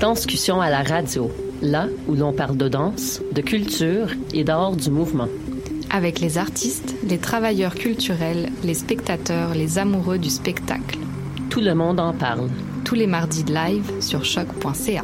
Danscussion à la radio, là où l'on parle de danse, de culture et d'art du mouvement. Avec les artistes, les travailleurs culturels, les spectateurs, les amoureux du spectacle. Tout le monde en parle. Tous les mardis de live sur choc.ca.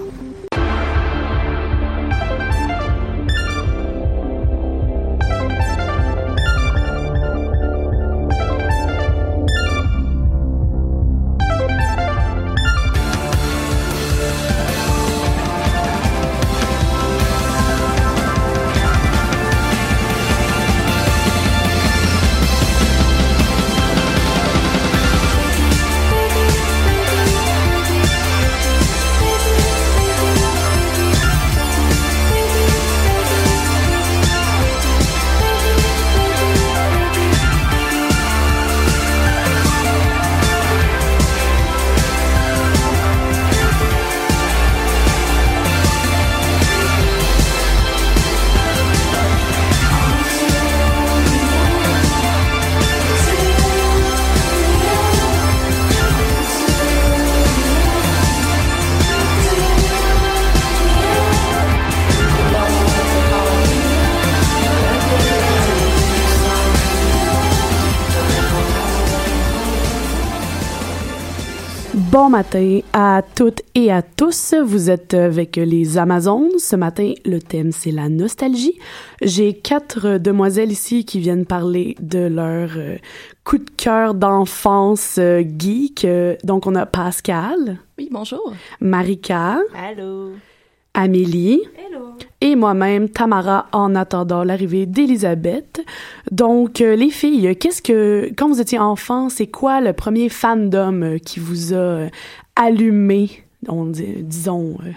matin à toutes et à tous. Vous êtes avec les Amazones. Ce matin, le thème, c'est la nostalgie. J'ai quatre demoiselles ici qui viennent parler de leur euh, coup de cœur d'enfance euh, geek. Donc, on a Pascal. Oui, bonjour. Marika. Allô. Amélie. Hello. Et moi-même, Tamara, en attendant l'arrivée d'Elisabeth. Donc, euh, les filles, qu'est-ce que, quand vous étiez enfant, c'est quoi le premier fandom euh, qui vous a euh, allumé, on disons, euh,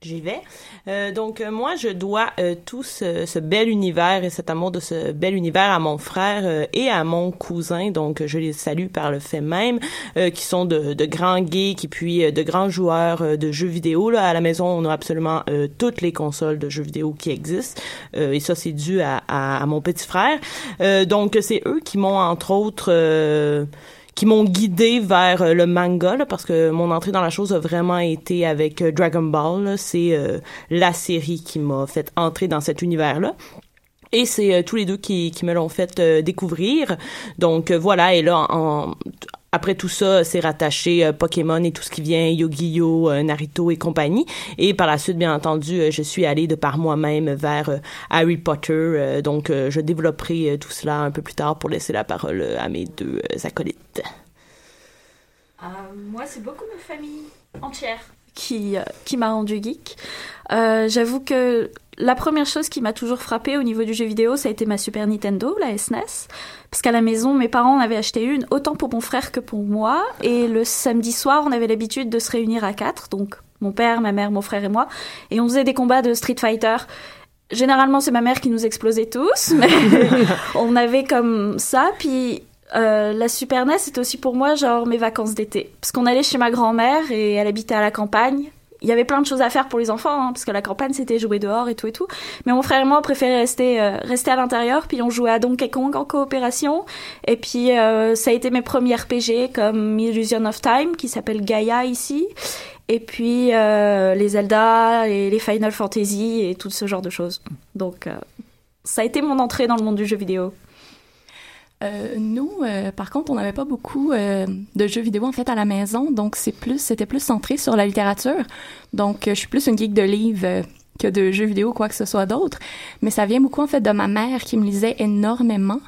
J'y vais. Euh, donc, euh, moi, je dois euh, tout ce, ce bel univers et cet amour de ce bel univers à mon frère euh, et à mon cousin. Donc, je les salue par le fait même, euh, qui sont de, de grands geeks et puis euh, de grands joueurs de jeux vidéo. Là, à la maison, on a absolument toutes les consoles de jeux vidéo qui existent. Et ça, c'est dû à, à, à mon petit frère. Donc, c'est eux qui m'ont, entre autres... qui m'ont guidé vers euh, le manga là, parce que mon entrée dans la chose a vraiment été avec euh, Dragon Ball. C'est euh, la série qui m'a fait entrer dans cet univers-là. Et c'est euh, tous les deux qui, qui me l'ont fait découvrir. Donc voilà, et là, en- après tout ça, c'est rattaché euh, Pokémon et tout ce qui vient, Yu-Gi-Oh, euh, Naruto et compagnie. Et par la suite, bien entendu, euh, je suis allée de par moi-même vers Harry Potter. Donc, je développerai tout cela un peu plus tard pour laisser la parole à mes deux acolytes. Moi, c'est beaucoup ma famille entière qui, euh, qui m'a rendu geek. Euh, J'avoue que la première chose qui m'a toujours frappée au niveau du jeu vidéo, ça a été ma Super Nintendo, la SNES. Parce qu'à la maison, mes parents en avaient acheté une, autant pour mon frère que pour moi. Et le samedi soir, on avait l'habitude de se réunir à quatre, donc mon père, ma mère, mon frère et moi. Et on faisait des combats de Street Fighter. Généralement, c'est ma mère qui nous explosait tous, mais on avait comme ça. Puis euh, la Super NES, c'était aussi pour moi genre mes vacances d'été. Parce qu'on allait chez ma grand-mère et elle habitait à la campagne. il y avait plein de choses à faire pour les enfants, hein, parce que la campagne c'était jouer dehors et tout et tout. Mais mon frère et moi on rester euh, rester à l'intérieur, puis on jouait à Donkey Kong en coopération. Et puis euh, ça a été mes premiers RPG comme Illusion of Time, qui s'appelle Gaia ici. Et puis les Zelda et les Final Fantasy et tout ce genre de choses. Donc ça a été mon entrée dans le monde du jeu vidéo. Euh, nous, euh, par contre, on n'avait pas beaucoup euh, de jeux vidéo en fait à la maison, donc c'est plus, c'était plus centré sur la littérature. Donc, je suis plus une geek de livres que de jeux vidéo, quoi que ce soit d'autre. Mais ça vient beaucoup en fait de ma mère qui me lisait énormément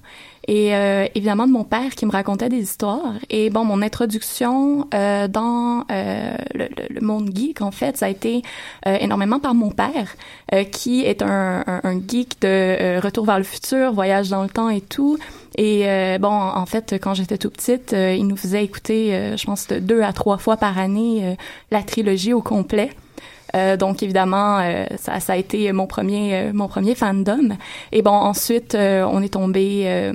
et euh, évidemment de mon père qui me racontait des histoires. Et bon, mon introduction euh, dans euh, le, le, monde geek, en fait, ça a été euh, énormément par mon père, euh, qui est un, un geek de Retour vers le futur, voyage dans le temps et tout. Et bon, en fait, quand j'étais tout petite, il nous faisait écouter, je pense, de deux à trois fois par année la trilogie au complet. Euh, donc évidemment, euh, ça, ça, a été mon premier, euh, mon premier fandom. Et bon, ensuite, on est tombé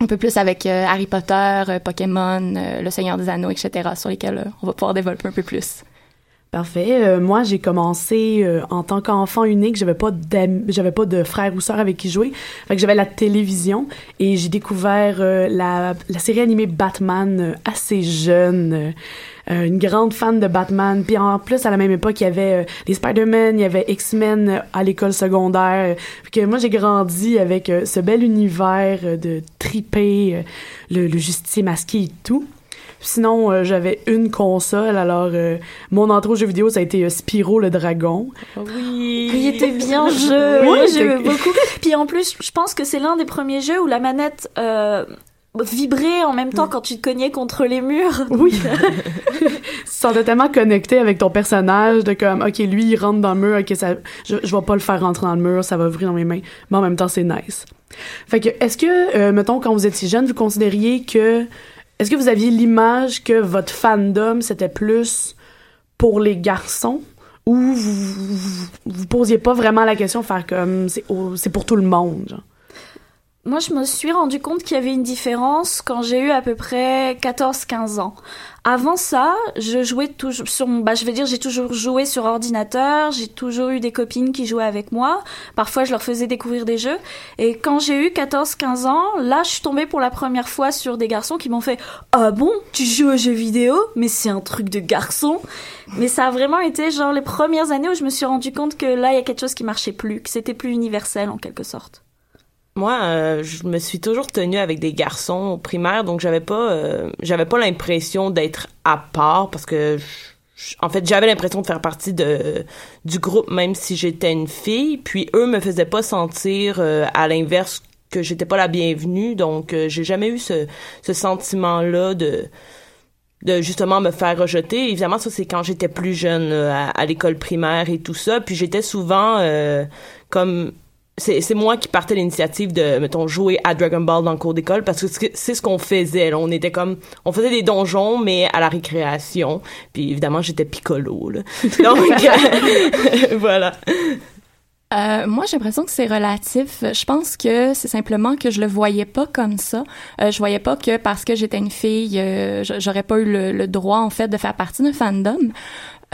un peu plus avec Harry Potter, Pokémon, Le Seigneur des Anneaux, etc., sur lesquels on va pouvoir développer un peu plus. Parfait. moi, j'ai commencé en tant qu'enfant unique. J'avais pas j'avais pas de frère ou sœur avec qui jouer. Fait que j'avais la télévision et j'ai découvert la, la série animée Batman assez jeune. Euh, une grande fan de Batman. Puis en plus, à la même époque, il y avait euh, les Spider-Man, il y avait X-Men euh, à l'école secondaire. Puis que moi, j'ai grandi avec ce bel univers de triper, le, le justicier masqué et tout. Sinon, j'avais une console. Alors, mon entrée aux jeux vidéo, ça a été Spyro le dragon. Oui. Il était bien jeu. Oui, j'aimais beaucoup. Puis en plus, je pense que c'est l'un des premiers jeux où la manette vibrer en même temps quand tu te cognais contre les murs. Oui. tu te tellement connecté avec ton personnage de comme, OK, lui, il rentre dans le mur, OK, ça, je, je vais pas le faire rentrer dans le mur, ça va ouvrir dans mes mains. Mais en même temps, c'est nice. Fait que, est-ce que, euh, mettons, quand vous étiez jeune, vous considériez que, est-ce que vous aviez l'image que votre fandom, c'était plus pour les garçons? Ou vous, vous, posiez pas vraiment la question faire comme, c'est pour tout le monde? Moi, je me suis rendu compte qu'il y avait une différence quand j'ai eu à peu près 14-15 ans. Avant ça, je jouais toujours sur, bah, je vais dire, j'ai toujours joué sur ordinateur, j'ai toujours eu des copines qui jouaient avec moi. Parfois, je leur faisais découvrir des jeux. Et quand j'ai eu 14-15 ans, là, je suis tombée pour la première fois sur des garçons qui m'ont fait, ah bon, tu joues aux jeux vidéo? Mais c'est un truc de garçon. Mais ça a vraiment été genre les premières années où je me suis rendu compte que là, il y a quelque chose qui marchait plus, que c'était plus universel en quelque sorte. Moi, euh, je me suis toujours tenue avec des garçons au primaire, donc j'avais pas, euh, j'avais pas l'impression d'être à part parce que, en fait, j'avais l'impression de faire partie de du groupe même si j'étais une fille. Puis eux me faisaient pas sentir euh, à l'inverse que j'étais pas la bienvenue, donc j'ai jamais eu ce, ce sentiment-là de de justement me faire rejeter. Évidemment, ça c'est quand j'étais plus jeune à, à l'école primaire et tout ça. Puis j'étais souvent comme c'est moi qui partais l'initiative de mettons jouer à Dragon Ball dans le cours d'école parce que c'est ce qu'on faisait là. on était comme on faisait des donjons mais à la récréation puis évidemment j'étais piccolo là donc voilà euh, moi, j'ai l'impression que c'est relatif. Je pense que c'est simplement que je le voyais pas comme ça. Euh, je voyais pas que parce que j'étais une fille, euh, j'aurais pas eu le, le, droit en fait de faire partie d'un fandom.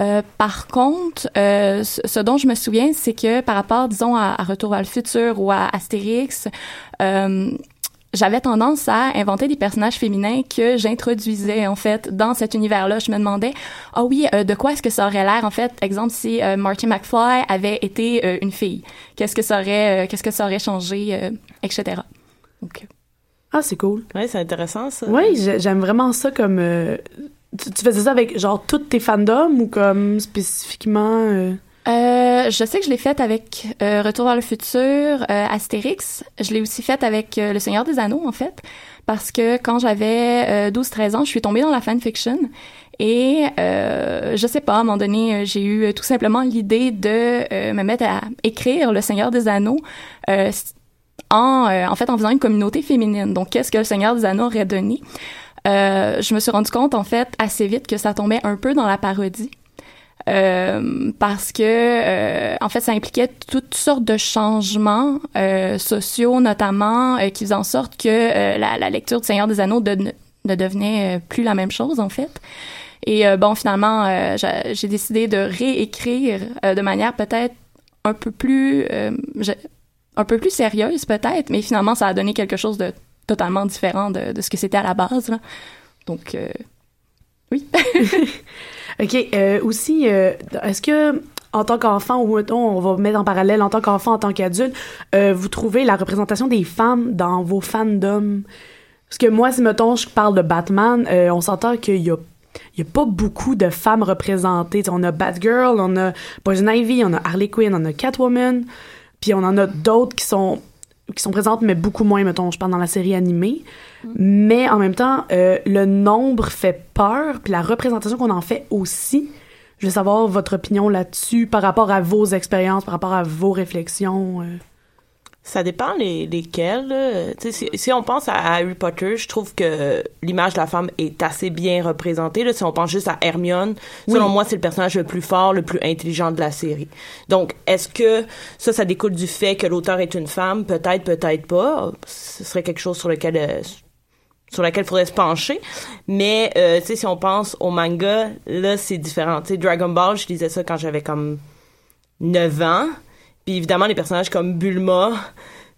Euh, par contre, euh, ce dont je me souviens, c'est que par rapport, disons, à, Retour vers le futur ou à Astérix, euh, j'avais tendance à inventer des personnages féminins que j'introduisais en fait dans cet univers-là. Je me demandais, ah oui, de quoi est-ce que ça aurait l'air en fait Exemple, si Marty McFly avait été une fille, qu'est-ce que ça aurait, qu'est-ce que ça aurait changé, etc. Donc. Ah, c'est cool. Oui, c'est intéressant ça. Oui, j'aime vraiment ça comme tu, faisais ça avec genre toutes tes fandoms ou comme spécifiquement euh? Euh, je sais que je l'ai faite avec euh, Retour vers le futur, Astérix. Je l'ai aussi faite avec Le Seigneur des Anneaux, en fait, parce que quand j'avais 12-13 ans, je suis tombée dans la fanfiction. Et je sais pas, à un moment donné, j'ai eu tout simplement l'idée de me mettre à écrire Le Seigneur des Anneaux en, en fait, en faisant une communauté féminine. Donc, qu'est-ce que Le Seigneur des Anneaux aurait donné? Euh, je me suis rendu compte en fait assez vite que ça tombait un peu dans la parodie. Euh, parce que euh, en fait ça impliquait toutes sortes de changements euh, sociaux notamment euh, qui faisaient en sorte que la, la, lecture du Seigneur des Anneaux de, ne devenait plus la même chose en fait Et bon, finalement, j'ai décidé de réécrire de manière peut-être un peu plus un peu plus sérieuse peut-être, mais finalement ça a donné quelque chose de totalement différent de, de ce que c'était à la base. Là. Donc oui. OK. Euh, aussi, euh, est-ce que en tant qu'enfant, ou on va mettre en parallèle, en tant qu'enfant, en tant qu'adulte, euh, vous trouvez la représentation des femmes dans vos fandoms? Parce que moi, si, mettons, je parle de Batman, on s'entend qu'il y a il y a pas beaucoup de femmes représentées. on a Batgirl, on a Poison Ivy, on a Harley Quinn, on a Catwoman, puis on en a d'autres qui sont qui sont présentes, mais beaucoup moins, mettons, je parle dans la série animée. Mais en même temps, euh, le nombre fait peur, puis la représentation qu'on en fait aussi. Je veux savoir votre opinion là-dessus par rapport à vos expériences, par rapport à vos réflexions. Euh. Ça dépend les, lesquels. Si, si, on pense à Harry Potter, je trouve que l'image de la femme est assez bien représentée. Là. Si on pense juste à Hermione, selon moi, c'est le personnage le plus fort, le plus intelligent de la série. Donc, est-ce que ça, ça découle du fait que l'auteur est une femme? Peut-être, peut-être pas. Ce serait quelque chose sur lequel... Euh, sur laquelle il faudrait se pencher. Mais, euh, tu sais, si on pense au manga, là, c'est différent. Tu sais, Dragon Ball, je lisais ça quand j'avais comme 9 ans. Puis évidemment, les personnages comme Bulma,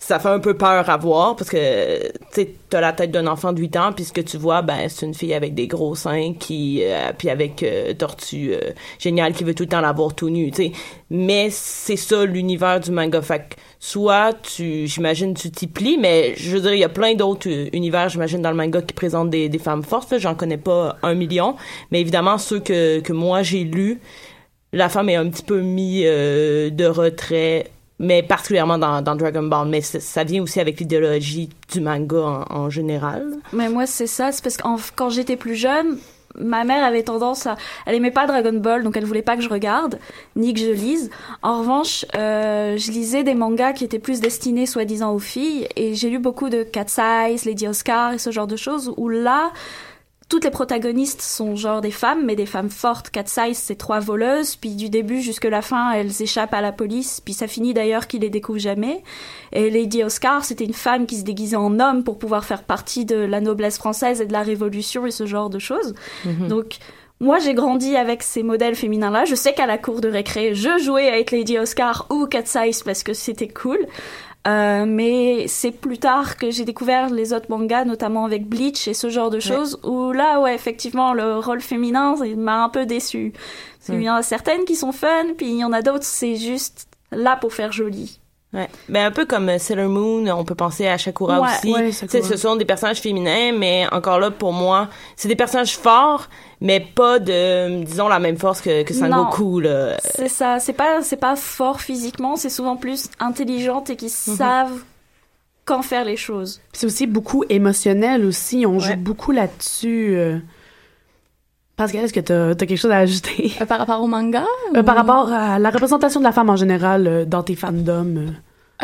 ça fait un peu peur à voir parce que tu as la tête d'un enfant de 8 ans puis ce que tu vois ben c'est une fille avec des gros seins qui euh, puis avec euh, tortue euh, géniale qui veut tout le temps l'avoir tout nu tu sais. Mais c'est ça l'univers du manga. Soit tu j'imagine tu t'y plies mais je veux dire il y a plein d'autres univers j'imagine dans le manga qui présentent des, des femmes fortes j'en connais pas un million. Mais évidemment ceux que que moi j'ai lus la femme est un petit peu mise euh, de retrait mais particulièrement dans, Dragon Ball. Mais ça vient aussi avec l'idéologie du manga en, général. Mais moi, c'est ça. C'est parce que quand j'étais plus jeune, ma mère avait tendance à... Elle aimait pas Dragon Ball, donc elle voulait pas que je regarde, ni que je lise. En revanche, euh, je lisais des mangas qui étaient plus destinés, soi-disant, aux filles. Et j'ai lu beaucoup de Cat Size, Lady Oscar et ce genre de choses, où là toutes les protagonistes sont genre des femmes, mais des femmes fortes. Cat Size, c'est trois voleuses, puis du début jusqu'à la fin, elles échappent à la police, puis ça finit d'ailleurs qu'ils les découvrent jamais. Et Lady Oscar, c'était une femme qui se déguisait en homme pour pouvoir faire partie de la noblesse française et de la Révolution et ce genre de choses. Mhm. Donc, moi, j'ai grandi avec ces modèles féminins-là. Je sais qu'à la cour de récré, je jouais avec Lady Oscar ou Cat Size parce que c'était cool. Euh, mais c'est plus tard que j'ai découvert les autres mangas, notamment avec Bleach et ce genre de choses, où là, ouais, effectivement, le rôle féminin, m'a un peu déçu. Il y en a certaines qui sont fun, puis il y en a d'autres, c'est juste là pour faire joli. Ouais. Ben, un peu comme euh, Sailor Moon, on peut penser à Shakura aussi. Ouais, ce sont des personnages féminins, mais encore là, pour moi, c'est des personnages forts, mais pas de, disons, la même force que, que Sangoku, là. C'est ça. C'est pas, c'est pas fort physiquement, c'est souvent plus intelligente et qui mhm. savent quand faire les choses. C'est aussi beaucoup émotionnel aussi. On joue beaucoup là-dessus. Pascal, est-ce que tu as, quelque chose à ajouter? Euh, par rapport au manga? Euh, par rapport à la représentation de la femme en général euh, dans tes fandoms?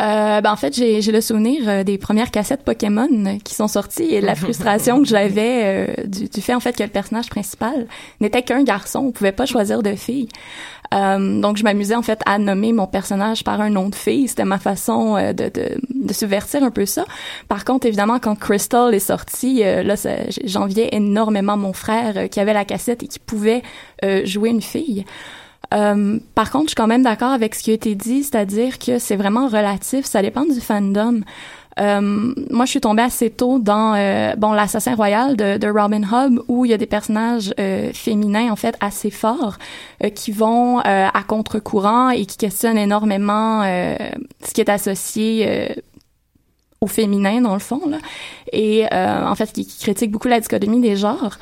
Euh, ben en fait, j'ai, le souvenir des premières cassettes Pokémon qui sont sorties et la frustration que j'avais du, du, fait en fait que le personnage principal n'était qu'un garçon, on pouvait pas choisir de fille. Euh, donc, je m'amusais en fait à nommer mon personnage par un nom de fille. C'était ma façon euh, de, de, de, subvertir un peu ça. Par contre, évidemment, quand Crystal est sorti, euh, là, j'enviais énormément mon frère euh, qui avait la cassette et qui pouvait jouer une fille. par contre, je suis quand même d'accord avec ce qui a été dit, c'est-à-dire que c'est vraiment relatif, ça dépend du fandom. Euh, moi, je suis tombée assez tôt dans euh, bon l'assassin royal de, Robin Hood où il y a des personnages euh, féminins en fait assez forts qui vont à contre-courant et qui questionnent énormément ce qui est associé au féminin dans le fond là et en fait qui, qui critique beaucoup la dichotomie des genres.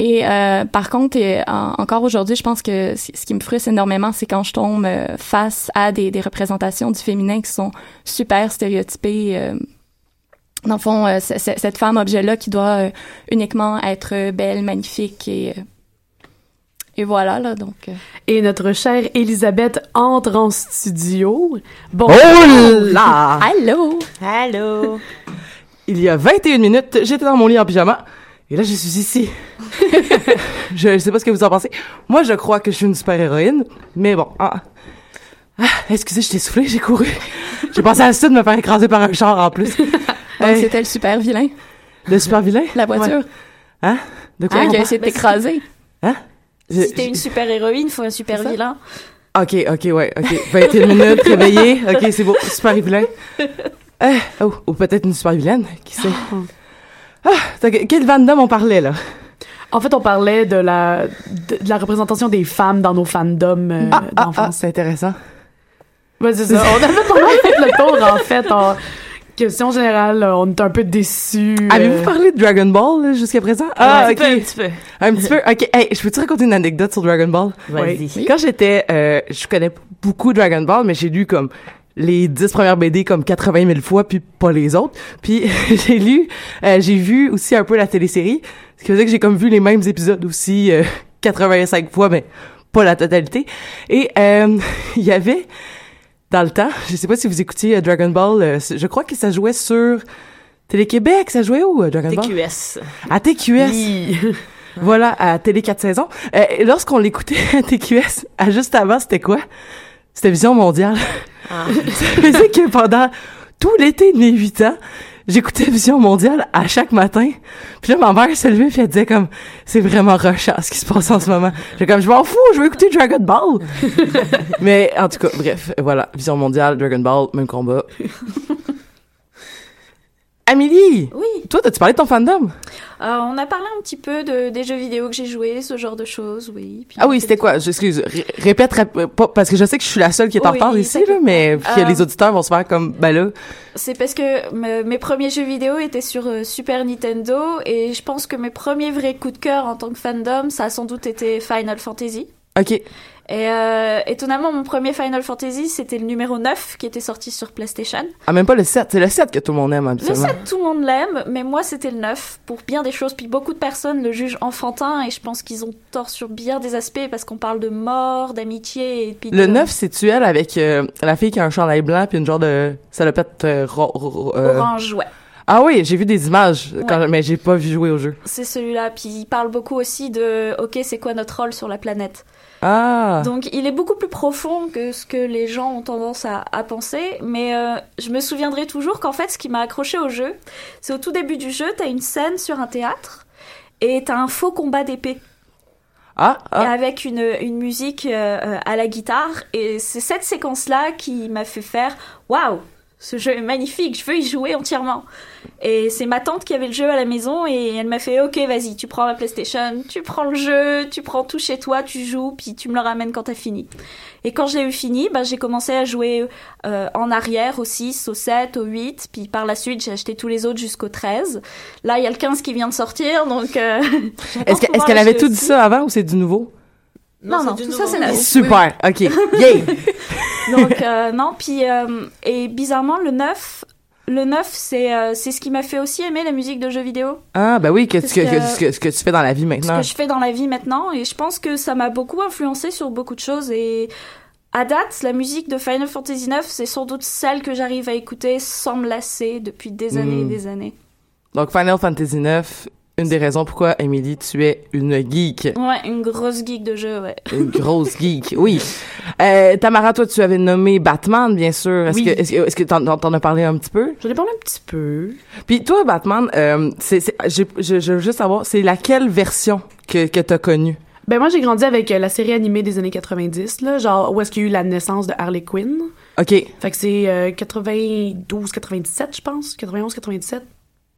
Et euh, par contre, et, encore aujourd'hui, je pense que ce qui me frustre énormément, c'est quand je tombe euh, face à des, des, représentations du féminin qui sont super stéréotypées. Euh, dans le fond, cette femme objet-là qui doit uniquement être belle, magnifique et et voilà, là, donc. Et notre chère Elisabeth entre en studio. Bon. Oh là! Allô! Allô! Il y a 21 minutes, j'étais dans mon lit en pyjama. Et là, je suis ici. je, sais pas ce que vous en pensez. Moi, je crois que je suis une super-héroïne, mais bon. Ah. ah excusez, je t'ai soufflé, j'ai couru. j'ai pensé à ça de me faire écraser par un char en plus. Donc, c'était le super-vilain. Le super-vilain? La voiture. Hein? De quoi? Ah, qui a essayé de t'écraser. Hein? Si t'es une super héroïne, faut un super vilain. Ok, ok, ouais, ok. 21 minutes, réveillé. Ok, c'est beau. Super vilain. Euh, oh, ou peut-être une super vilaine, qui sait? Ah, quel Van on parlait, là? En fait, on parlait de la, de, la représentation des femmes dans nos fandoms euh, ah, ah, ah, c'est intéressant. Ouais, c'est ça. On avait pas mal fait le tour, en fait. En question générale, on est un peu déçus. Euh. Avez-vous parlé de Dragon Ball jusqu'à présent? Ah, un, petit peu, un petit peu. Un petit peu? OK. Hey, je peux te raconter une anecdote sur Dragon Ball? Vas-y. Quand j'étais... Euh, je connais beaucoup Dragon Ball, mais j'ai lu comme les dix premières BD comme 80 000 fois, puis pas les autres. Puis j'ai lu, euh, j'ai vu aussi un peu la télésérie, ce qui veut dire que j'ai comme vu les mêmes épisodes aussi 85 euh, fois, mais pas la totalité. Et euh, il y avait, dans le temps, je sais pas si vous écoutiez Dragon Ball, je crois que ça jouait sur Télé-Québec, ça jouait où, Dragon Ball? TQS. À TQS. Oui. voilà, à Télé 4 saisons. Lorsqu'on l'écoutait à TQS, à juste avant, c'était quoi? C'était Vision mondiale. Ah. ça faisait que pendant tout l'été de mes 8 ans, j'écoutais Vision mondiale à chaque matin. Puis là, ma mère se levait et elle disait comme, c'est vraiment rushant ce qui se passe en ce moment. J'ai comme, je m'en fous, je veux écouter Dragon Ball. Mais en tout cas, bref, voilà, Vision mondiale, Dragon Ball, même combat. Amélie! Oui. Toi, as-tu parlé de ton fandom? Euh, on a parlé un petit peu de, des jeux vidéo que j'ai joués, ce genre de choses, oui. ah oui, c'était quoi? Excuse, répète, parce que je sais que je suis la seule qui est en retard ici, là, mais euh, les auditeurs vont se faire comme, ben là. C'est parce que mes premiers jeux vidéo étaient sur euh, Super Nintendo et je pense que mes premiers vrais coups de cœur en tant que fandom, ça a sans doute été Final Fantasy. Ok. Et euh, étonnamment, mon premier Final Fantasy, c'était le numéro 9 qui était sorti sur PlayStation. Ah, même pas le 7. C'est le 7 que tout le monde aime, habituellement. Le 7, tout le monde l'aime, mais moi, c'était le 9 pour bien des choses. Puis beaucoup de personnes le jugent enfantin et je pense qu'ils ont tort sur bien des aspects parce qu'on parle de mort, d'amitié et puis Le 9, c'est-tu elle avec euh, la fille qui a un chandail blanc puis une genre de salopette euh, euh, orange, ouais. Ah oui, j'ai vu des images, quand, mais j'ai pas vu jouer au jeu. C'est celui-là. Puis il parle beaucoup aussi de, ok, c'est quoi notre rôle sur la planète? Ah. Donc il est beaucoup plus profond que ce que les gens ont tendance à, penser, mais euh, je me souviendrai toujours qu'en fait ce qui m'a accroché au jeu, c'est au tout début du jeu, t'as une scène sur un théâtre et t'as un faux combat d'épée. Ah, ah. avec une, une musique euh, à la guitare et c'est cette séquence là qui m'a fait faire waouh ce jeu est magnifique, je veux y jouer entièrement. Et c'est ma tante qui avait le jeu à la maison et elle m'a fait ok vas-y tu prends la PlayStation, tu prends le jeu, tu prends tout chez toi, tu joues puis tu me le ramènes quand t'as fini. Et quand je l'ai eu fini, bah, j'ai commencé à jouer euh, en arrière au 6, au 7, au 8 puis par la suite j'ai acheté tous les autres jusqu'au 13. Là il y a le 15 qui vient de sortir donc... Euh, est-ce qu'elle avait tout dit ça avant ou c'est du nouveau? Non, non, tout ça c'est Super, ok, yay! Donc, euh, non, puis, euh, et bizarrement, le 9, le 9, c'est euh, c'est ce qui m'a fait aussi aimer la musique de jeux vidéo. Ah, bah oui, que, ce, que, que, ce que tu fais dans la vie maintenant. Ce que je fais dans la vie maintenant, et je pense que ça m'a beaucoup influencé sur beaucoup de choses, et à date, la musique de Final Fantasy IX, c'est sans doute celle que j'arrive à écouter sans me lasser depuis des années et hmm. des années. Donc Final Fantasy IX, une des raisons pourquoi, Emily, tu es une geek. Ouais, une grosse geek de jeu, ouais. Une grosse geek, oui. Euh, Tamara, toi, tu avais nommé Batman, bien sûr. Est-ce que, est-ce que, t'en, as parlé un petit peu? J'en ai parlé un petit peu. Puis toi, Batman, euh, c'est, c'est, je, je, veux juste savoir, c'est laquelle version que, que t'as connue? Ben moi, j'ai grandi avec euh, la série animée des années 90, là, genre où est-ce qu'il y a eu la naissance de Harley Quinn. OK. Fait que c'est 92, 97, je pense. 91, 97.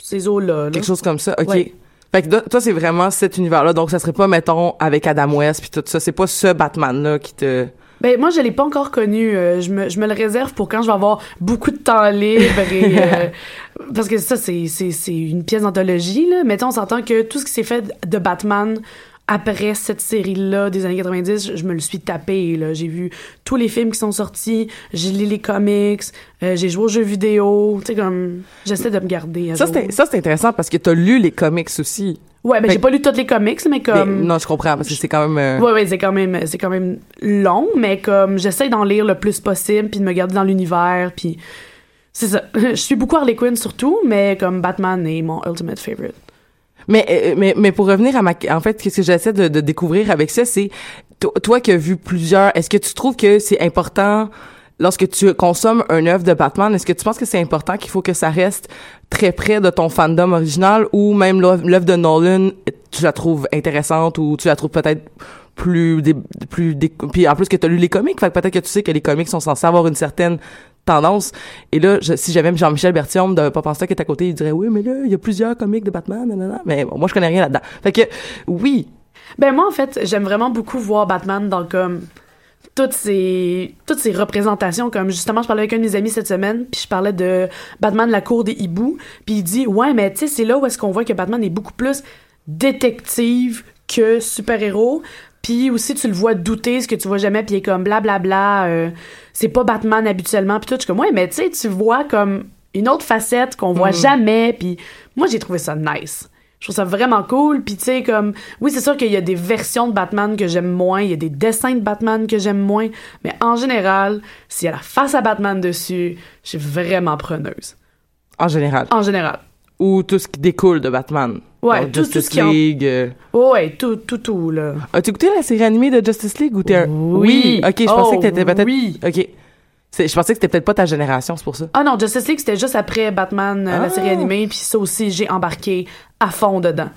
Ces eaux-là. Quelque chose comme ça, OK. Fait que toi, c'est vraiment cet univers-là. Donc, ça serait pas, mettons, avec Adam West puis tout ça. C'est pas ce Batman-là qui te... Ben moi je l'ai pas encore connu. Euh, je me je me le réserve pour quand je vais avoir beaucoup de temps libre euh, parce que ça c'est c'est c'est une pièce d'anthologie là. Mais on s'entend que tout ce qui s'est fait de Batman après cette série-là des années 90, je me le suis tapé. Là. J'ai vu tous les films qui sont sortis, j'ai lu les comics, euh, j'ai joué aux jeux vidéo. Tu sais, comme, j'essaie de me garder. Ça, c'est intéressant parce que t'as lu les comics aussi. Ouais, ben, j'ai pas lu tous les comics, mais comme. non, je comprends, parce que c'est quand même. Euh, ouais, ouais, c'est quand même, c'est quand même long, mais comme, j'essaie d'en lire le plus possible, puis de me garder dans l'univers, puis. C'est ça. je suis beaucoup Harley Quinn surtout, mais comme Batman est mon ultimate favorite. Mais, euh, mais, mais pour revenir à ma, en fait, qu'est-ce que j'essaie de, de, découvrir avec ça, c'est toi qui as vu plusieurs, est-ce que tu trouves que c'est important lorsque tu consommes un œuvre de Batman, est-ce que tu penses que c'est important qu'il faut que ça reste très près de ton fandom original ou même l'œuvre de Nolan, tu la trouves intéressante ou tu la trouves peut-être plus des, plus des, puis en plus que tu as lu les comics fait peut-être que tu sais que les comics sont censés avoir une certaine tendance. Et là si j'avais Jean-Michel Berthiaume de penser qu'il est à côté il dirait oui mais là il y a plusieurs comics de Batman mais bon, moi je connais rien là-dedans. Fait que oui. Ben moi en fait j'aime vraiment beaucoup voir Batman dans comme toutes ces toutes ces représentations. Comme justement je parlais avec un de mes amis cette semaine puis je parlais de Batman la cour des hiboux puis il dit ouais mais tu sais c'est là où est-ce qu'on voit que Batman est beaucoup plus détective que super-héros puis aussi tu le vois douter ce que tu vois jamais puis il est comme blablabla bla, bla, euh, c'est pas Batman habituellement puis tout. Je suis comme ouais mais tu sais tu vois comme une autre facette qu'on voit mm. jamais puis moi j'ai trouvé ça nice. Je trouve ça vraiment cool puis tu sais comme oui c'est sûr qu'il y a des versions de Batman que j'aime moins il y a des dessins de Batman que j'aime moins mais en général s'il y a la face à Batman dessus je suis vraiment preneuse. En général. En général ou tout ce qui découle de Batman Ouais, tout, Justice tout ce League. Euh. ouais, tout, tout, tout, là. As-tu écouté la série animée de Justice League ou t'es un... Oui. Ok, je pensais que t'étais oh, peut-être... Oui. Ok. Je pensais que c'était peut-être pas ta génération, c'est pour ça. Ah non, Justice League, c'était juste après Batman, euh, la série ah. animée, puis ça aussi, j'ai embarqué à fond dedans.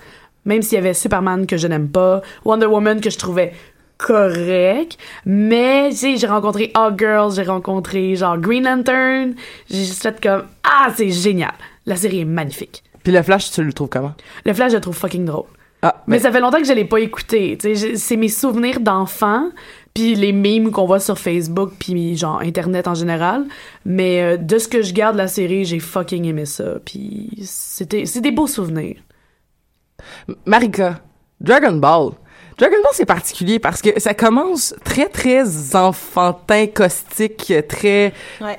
Même s'il y avait Superman que je n'aime pas, Wonder Woman que je trouvais correct, mais j'ai rencontré All Girls, j'ai rencontré genre Green Lantern, j'ai juste fait comme ah c'est génial, la série est magnifique. Puis le Flash, tu le trouves comment? Le Flash, je le trouve fucking drôle. Ah, mais... ça fait longtemps que je l'ai pas écouté. C'est mes souvenirs d'enfant, puis les memes qu'on voit sur Facebook, puis genre Internet en général. Mais euh, de ce que je garde la série, j'ai fucking aimé ça. Puis c'était c'est des beaux souvenirs. Marika, Dragon Ball. Dragon Ball c'est particulier parce que ça commence très très enfantin caustique très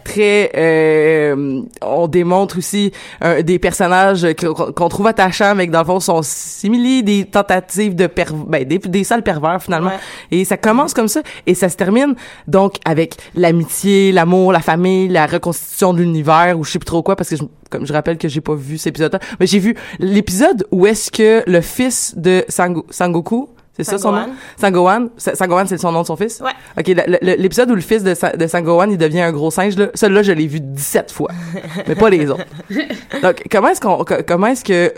très euh, on démontre aussi euh, des personnages qu'on trouve attachants mais que dans le fond sont simili des tentatives de per ben, des, des sales pervers finalement. Et ça commence comme ça et ça se termine donc avec l'amitié l'amour la famille la reconstitution de l'univers ou je sais plus trop quoi parce que comme je rappelle que j'ai pas vu cet épisode mais j'ai vu l'épisode où est-ce que le fils de Sangoku c'est ça son nom? Sangohan. Sangohan, c'est son nom de son fils? Ouais. OK, l'épisode où le fils de, de Sangohan, il devient un gros singe, là, celui-là, je l'ai vu 17 fois. mais pas les autres. Donc, comment est-ce qu'on, comment est-ce que,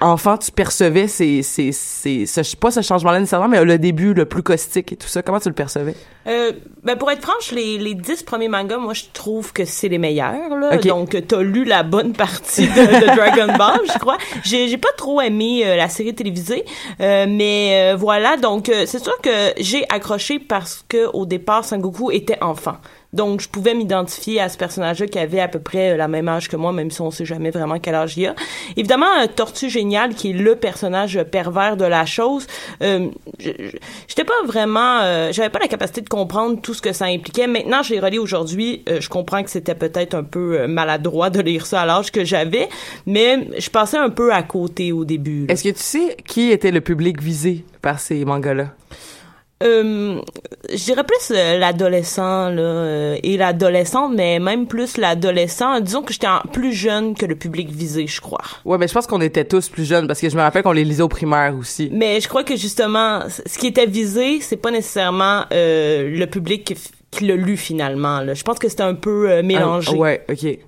enfant, tu percevais ces, ces, ces, ce, pas ce changement-là nécessairement, mais le début, le plus caustique et tout ça, comment tu le percevais? Euh, ben, pour être franche, les, les 10 premiers mangas, moi, je trouve que c'est les meilleurs, là. Donc, t'as lu la bonne partie de, Dragon Ball, je crois. J'ai, j'ai pas trop aimé euh, la série télévisée, euh, mais voilà voilà, donc euh, c'est sûr que j'ai accroché parce que au départ Sangoku était enfant. Donc, je pouvais m'identifier à ce personnage-là qui avait à peu près euh, la même âge que moi, même si on sait jamais vraiment quel âge il a. Évidemment, Tortue Génial, qui est le personnage pervers de la chose, euh, j'étais pas vraiment... Euh, j'avais pas la capacité de comprendre tout ce que ça impliquait. Maintenant, je l'ai relié aujourd'hui. Euh, je comprends que c'était peut-être un peu maladroit de lire ça à l'âge que j'avais, mais je passais un peu à côté au début. Est-ce que tu sais qui était le public visé par ces mangas-là? Euh, je dirais plus euh, l'adolescent là euh, et l'adolescente mais même plus l'adolescent. Disons que j'étais plus jeune que le public visé je crois. Ouais mais je pense qu'on était tous plus jeunes parce que je me rappelle qu'on les lisait au primaire aussi. Mais je crois que justement ce qui était visé c'est pas nécessairement le public qui, l'a lu finalement là. je pense que c'était un peu mélangé ah, ouais ok.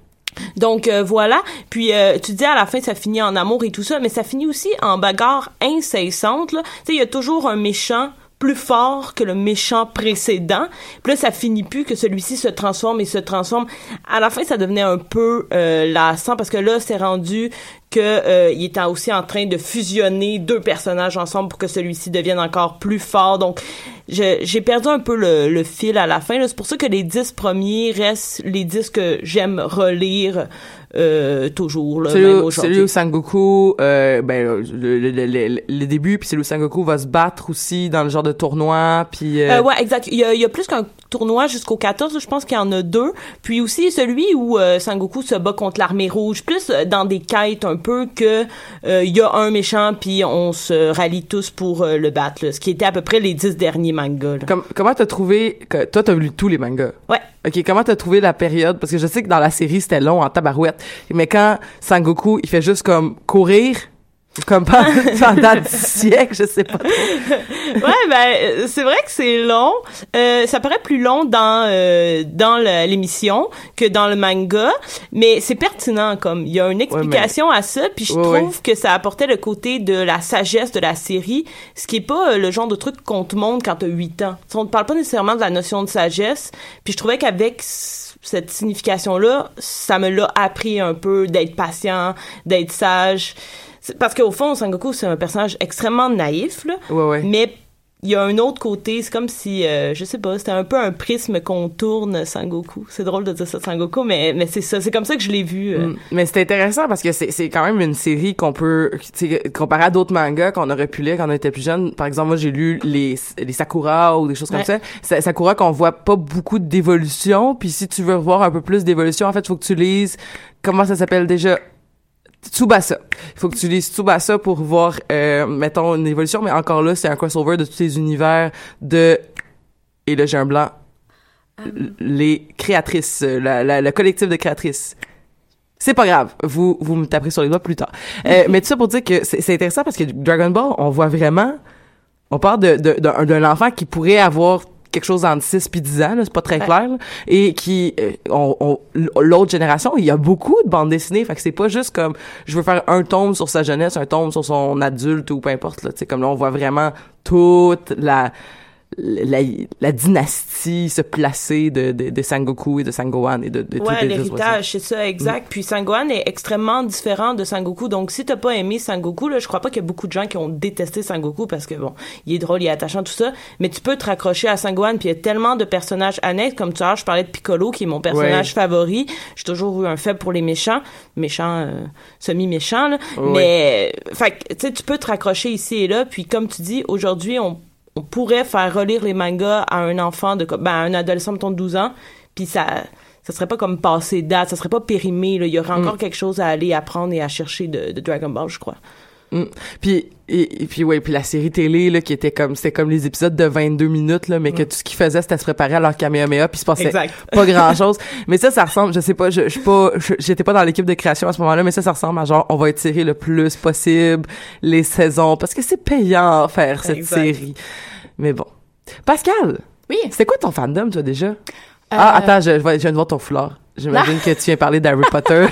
Donc voilà, puis tu dis à la fin ça finit en amour et tout ça, mais ça finit aussi en bagarre incessante là. Tu sais, il y a toujours un méchant plus fort que le méchant précédent. Puis là, ça finit plus que celui-ci se transforme et se transforme. À la fin, ça devenait un peu euh, lassant parce que là, c'est rendu que euh, il était aussi en train de fusionner deux personnages ensemble pour que celui-ci devienne encore plus fort. Donc, j'ai perdu un peu le, le fil à la fin. C'est pour ça que les dix premiers restent les dix que j'aime relire euh, toujours là, même aujourd'hui. Celui où Sangoku, euh, ben le, le, le, le, début, puis où Sangoku va se battre aussi dans le genre de tournoi, puis. Euh... euh ouais, exact. Il y a, il y a plus qu'un tournoi jusqu'au 14, je pense qu'il y en a deux. Puis aussi celui où euh, Sangoku se bat contre l'armée rouge, plus euh, dans des quêtes un peu que il y a un méchant puis on se rallie tous pour le battre. Là, ce qui était à peu près les dix derniers mangas. Comme, comment t'as trouvé que toi t'as lu tous les mangas? Ouais. OK, comment t'as trouvé la période? Parce que je sais que dans la série, c'était long en tabarouette. Mais quand Sangoku, il fait juste comme courir, Comme pendant du siècle, je sais pas trop. ouais, ben c'est vrai que c'est long. Euh, ça paraît plus long dans euh, dans l'émission que dans le manga, mais c'est pertinent comme il y a une explication à ça, puis je trouve que ça apportait le côté de la sagesse de la série, ce qui est pas euh, le genre de truc qu'on te montre quand t'as 8 ans. On ne parle pas nécessairement de la notion de sagesse, puis je trouvais qu'avec cette signification-là, ça me l'a appris un peu d'être patient, d'être sage. Parce qu'au fond, Sangoku, c'est un personnage extrêmement naïf, là, ouais, ouais. mais il y a un autre côté, c'est comme si, euh, je sais pas, c'était un peu un prisme qu'on tourne Sangoku. C'est drôle de dire ça Sangoku, mais, mais c'est ça, c'est comme ça que je l'ai vu. Euh. Mm. Mais c'est intéressant parce que c'est, quand même une série qu'on peut, comparé à d'autres mangas qu'on aurait pu lire quand on était plus jeune. Par exemple, moi j'ai lu les, les Sakura ou des choses comme ça. Sakura qu'on voit pas beaucoup d'évolution, puis si tu veux voir un peu plus d'évolution, en fait, il faut que tu lises, comment ça s'appelle déjà Tsubasa. Il faut que tu lises Tsubasa pour voir, euh, mettons, une évolution, mais encore là, c'est un crossover de tous les univers de... Et là, j'ai un blanc. Les créatrices, la, la, le collectif de créatrices. C'est pas grave, vous vous me taperez sur les doigts plus tard. Euh, mais tout ça pour dire que c'est intéressant parce que Dragon Ball, on voit vraiment... On parle de, de, d'un enfant qui pourrait avoir quelque chose entre 6 puis 10 ans, c'est pas très clair, et qui, euh, on, l'autre génération, il y a beaucoup de bandes dessinées, fait que c'est pas juste comme, je veux faire un tome sur sa jeunesse, un tome sur son adulte ou peu importe, là, tu sais, comme là, on voit vraiment toute la, la, la, dynastie se placer de, de, de, Sangoku et de Sangohan et de, de ouais, l'héritage, c'est ça, exact. Mm. Puis Sangohan est extrêmement différent de Sangoku. Donc, si t'as pas aimé Sangoku, là, je crois pas qu'il y a beaucoup de gens qui ont détesté Sangoku parce que, bon, il est drôle, il est attachant, tout ça. Mais tu peux te raccrocher à Sangohan, puis il y a tellement de personnages annexes. Comme tu vois, je parlais de Piccolo, qui est mon personnage favori. J'ai toujours eu un faible pour les méchants. Méchants, euh, semi-méchants, là. Mais, fait tu sais, tu peux te raccrocher ici et là. Puis, comme tu dis, aujourd'hui, on on pourrait faire relire les mangas à un enfant de ben, un adolescent de 12 ans puis ça ça serait pas comme passer date ça serait pas périmé il y aurait encore mm. quelque chose à aller apprendre et à chercher de, Dragon Ball je crois mm. puis et, puis ouais puis la série télé là qui était comme c'était comme les épisodes de 22 minutes là mais que tout ce qu'ils faisaient c'était se préparer à leur Kamehameha puis se passait pas grand chose mais ça ça ressemble je sais pas je, je suis pas j'étais pas dans l'équipe de création à ce moment-là mais ça ça ressemble à genre on va étirer le plus possible les saisons parce que c'est payant faire cette série mais bon. Pascal! Oui? C'est quoi ton fandom, toi, déjà? Ah, euh, attends, je, je viens de voir ton foulard. J'imagine que tu viens parler d'Harry Potter.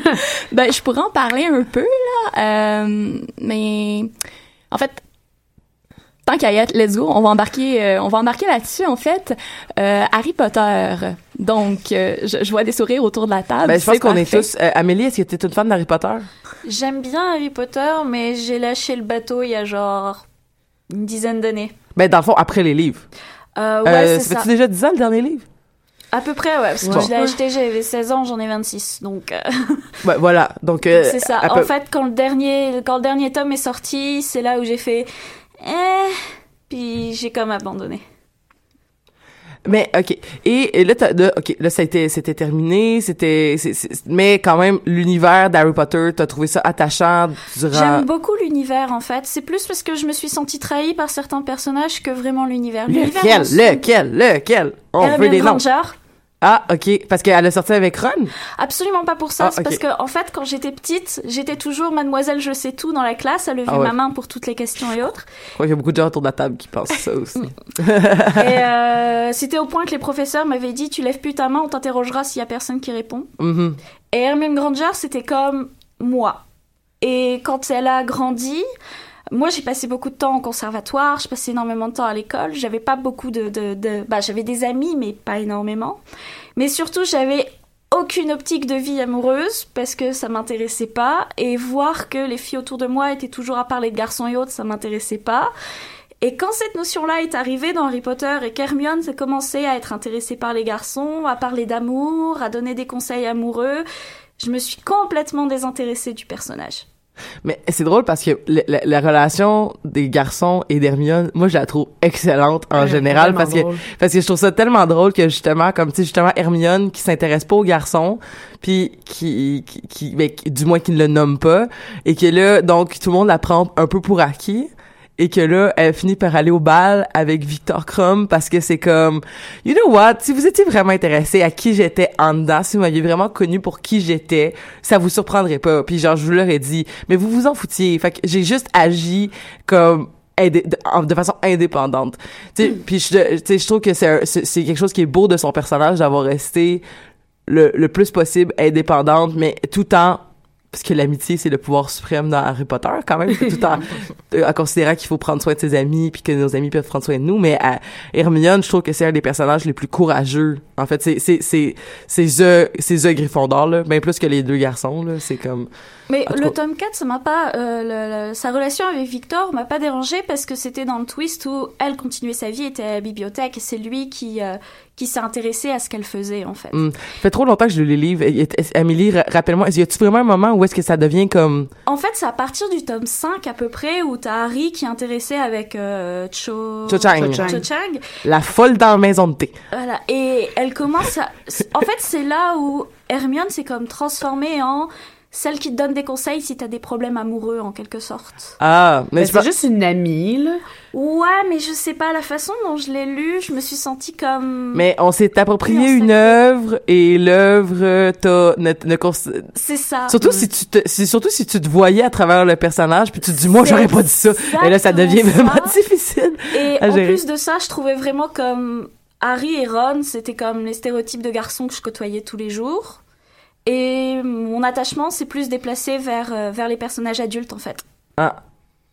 ben, je pourrais en parler un peu, là. Euh, mais, en fait, tant qu'à y être, let's go, on va embarquer, euh, on va embarquer là-dessus, en fait. Harry Potter. Donc, je, vois des sourires autour de la table. Ben, je pense qu'on est tous... Amélie, est-ce que tu es une fan d'Harry Potter? J'aime bien Harry Potter, mais j'ai lâché le bateau il y a genre une dizaine d'années. Ben, dans le fond, après les livres. Euh, ouais, euh, c'est ça. fait-tu déjà 10 ans, le dernier livre? À peu près, ouais. Parce que je l'ai acheté, j'avais 16 ans, j'en ai 26. Donc. Euh... Ouais, voilà. Donc. Euh, c'est ça. En fait, quand le dernier, quand le dernier tome est sorti, c'est là où j'ai fait. Eh. Puis j'ai comme abandonné. Mais ok. Et, là, là, ok, là, été, c'était terminé, c'était, mais quand même, l'univers d'Harry Potter, t'as trouvé ça attachant durant. J'aime beaucoup l'univers en fait. C'est plus parce que je me suis sentie trahie par certains personnages que vraiment l'univers. Lequel, lequel, lequel? On veut des noms. Ah, ok. Parce qu'elle a sorti avec Ron? Absolument pas pour ça. Ah, c'est parce que, en fait, quand j'étais petite, j'étais toujours mademoiselle je sais tout dans la classe, à lever ah ma main pour toutes les questions et autres. Il y a beaucoup de gens autour de la table qui pensent ça aussi. et euh, c'était au point que les professeurs m'avaient dit, tu lèves plus ta main, on t'interrogera s'il y a personne qui répond. Mm-hmm. Et Hermione Granger, c'était comme moi. Et quand elle a grandi, moi, j'ai passé beaucoup de temps au conservatoire, je passais énormément de temps à l'école. J'avais pas beaucoup de, de, de... bah, j'avais des amis, mais pas énormément. Mais surtout, j'avais aucune optique de vie amoureuse parce que ça m'intéressait pas et voir que les filles autour de moi étaient toujours à parler de garçons et autres, ça m'intéressait pas. Et quand cette notion-là est arrivée dans Harry Potter et qu'Hermione s'est commencé à être intéressée par les garçons, à parler d'amour, à donner des conseils amoureux, je me suis complètement désintéressée du personnage. Mais c'est drôle parce que la, relation des garçons et d'Hermione, moi je la trouve excellente en général parce que parce que je trouve ça tellement drôle que justement comme tu sais justement Hermione qui s'intéresse pas aux garçons puis qui qui, qui ben, du moins qui ne le nomme pas et que là donc tout le monde la prend un peu pour acquis et que là, elle finit par aller au bal avec Victor Krum parce que c'est comme, you know what, si vous étiez vraiment intéressé à qui j'étais en dedans, si vous m'aviez vraiment connu pour qui j'étais, ça vous surprendrait pas. Puis genre, je vous l'aurais dit, mais vous vous en foutiez. Fait que j'ai juste agi comme de, façon indépendante. Puis je, je trouve que c'est c'est quelque chose qui est beau de son personnage d'avoir resté le, le plus possible indépendante, mais tout en parce que l'amitié c'est le pouvoir suprême dans Harry Potter quand même. Tout en, en considérant qu'il faut prendre soin de ses amis puis que nos amis peuvent prendre soin de nous. Mais à Hermione je trouve que c'est un des personnages les plus courageux. En fait c'est c'est c'est c'est the c'est the Gryffondor là. Bien plus que les deux garçons là. C'est comme mais le tome 4, ça m'a pas, euh, sa relation avec Victor m'a pas dérangé parce que c'était dans le twist où elle continuait sa vie, était à la bibliothèque et c'est lui qui, euh, qui s'est intéressé à ce qu'elle faisait, en fait. Hmm. Ça fait trop longtemps que je lis les livres. Amélie, rappelle-moi, y a-tu vraiment un moment où est-ce que ça devient comme... En fait, c'est à partir du tome 5 à peu près où t'as Harry qui est intéressé avec euh, Cho... Cho Chang. Cho Chang. La folle dans la maison de thé. Voilà. Et elle commence à... en fait, c'est là où Hermione s'est comme transformée en celle qui te donne des conseils si t'as des problèmes amoureux en quelque sorte. Ah, mais, c'est juste une amie là. Ouais, mais je sais pas la façon dont je l'ai lu, je me suis sentie comme. Mais on s'est approprié une œuvre et l'œuvre t'as ne, C'est ça. Surtout si tu te surtout si tu te voyais à travers le personnage puis tu te dis moi j'aurais pas dit ça et là ça devient vraiment difficile. Et en plus de ça, je trouvais vraiment comme Harry et Ron, c'était comme les stéréotypes de garçons que je côtoyais tous les jours. Et mon attachement s'est plus déplacé vers, euh, vers les personnages adultes, en fait. Ah.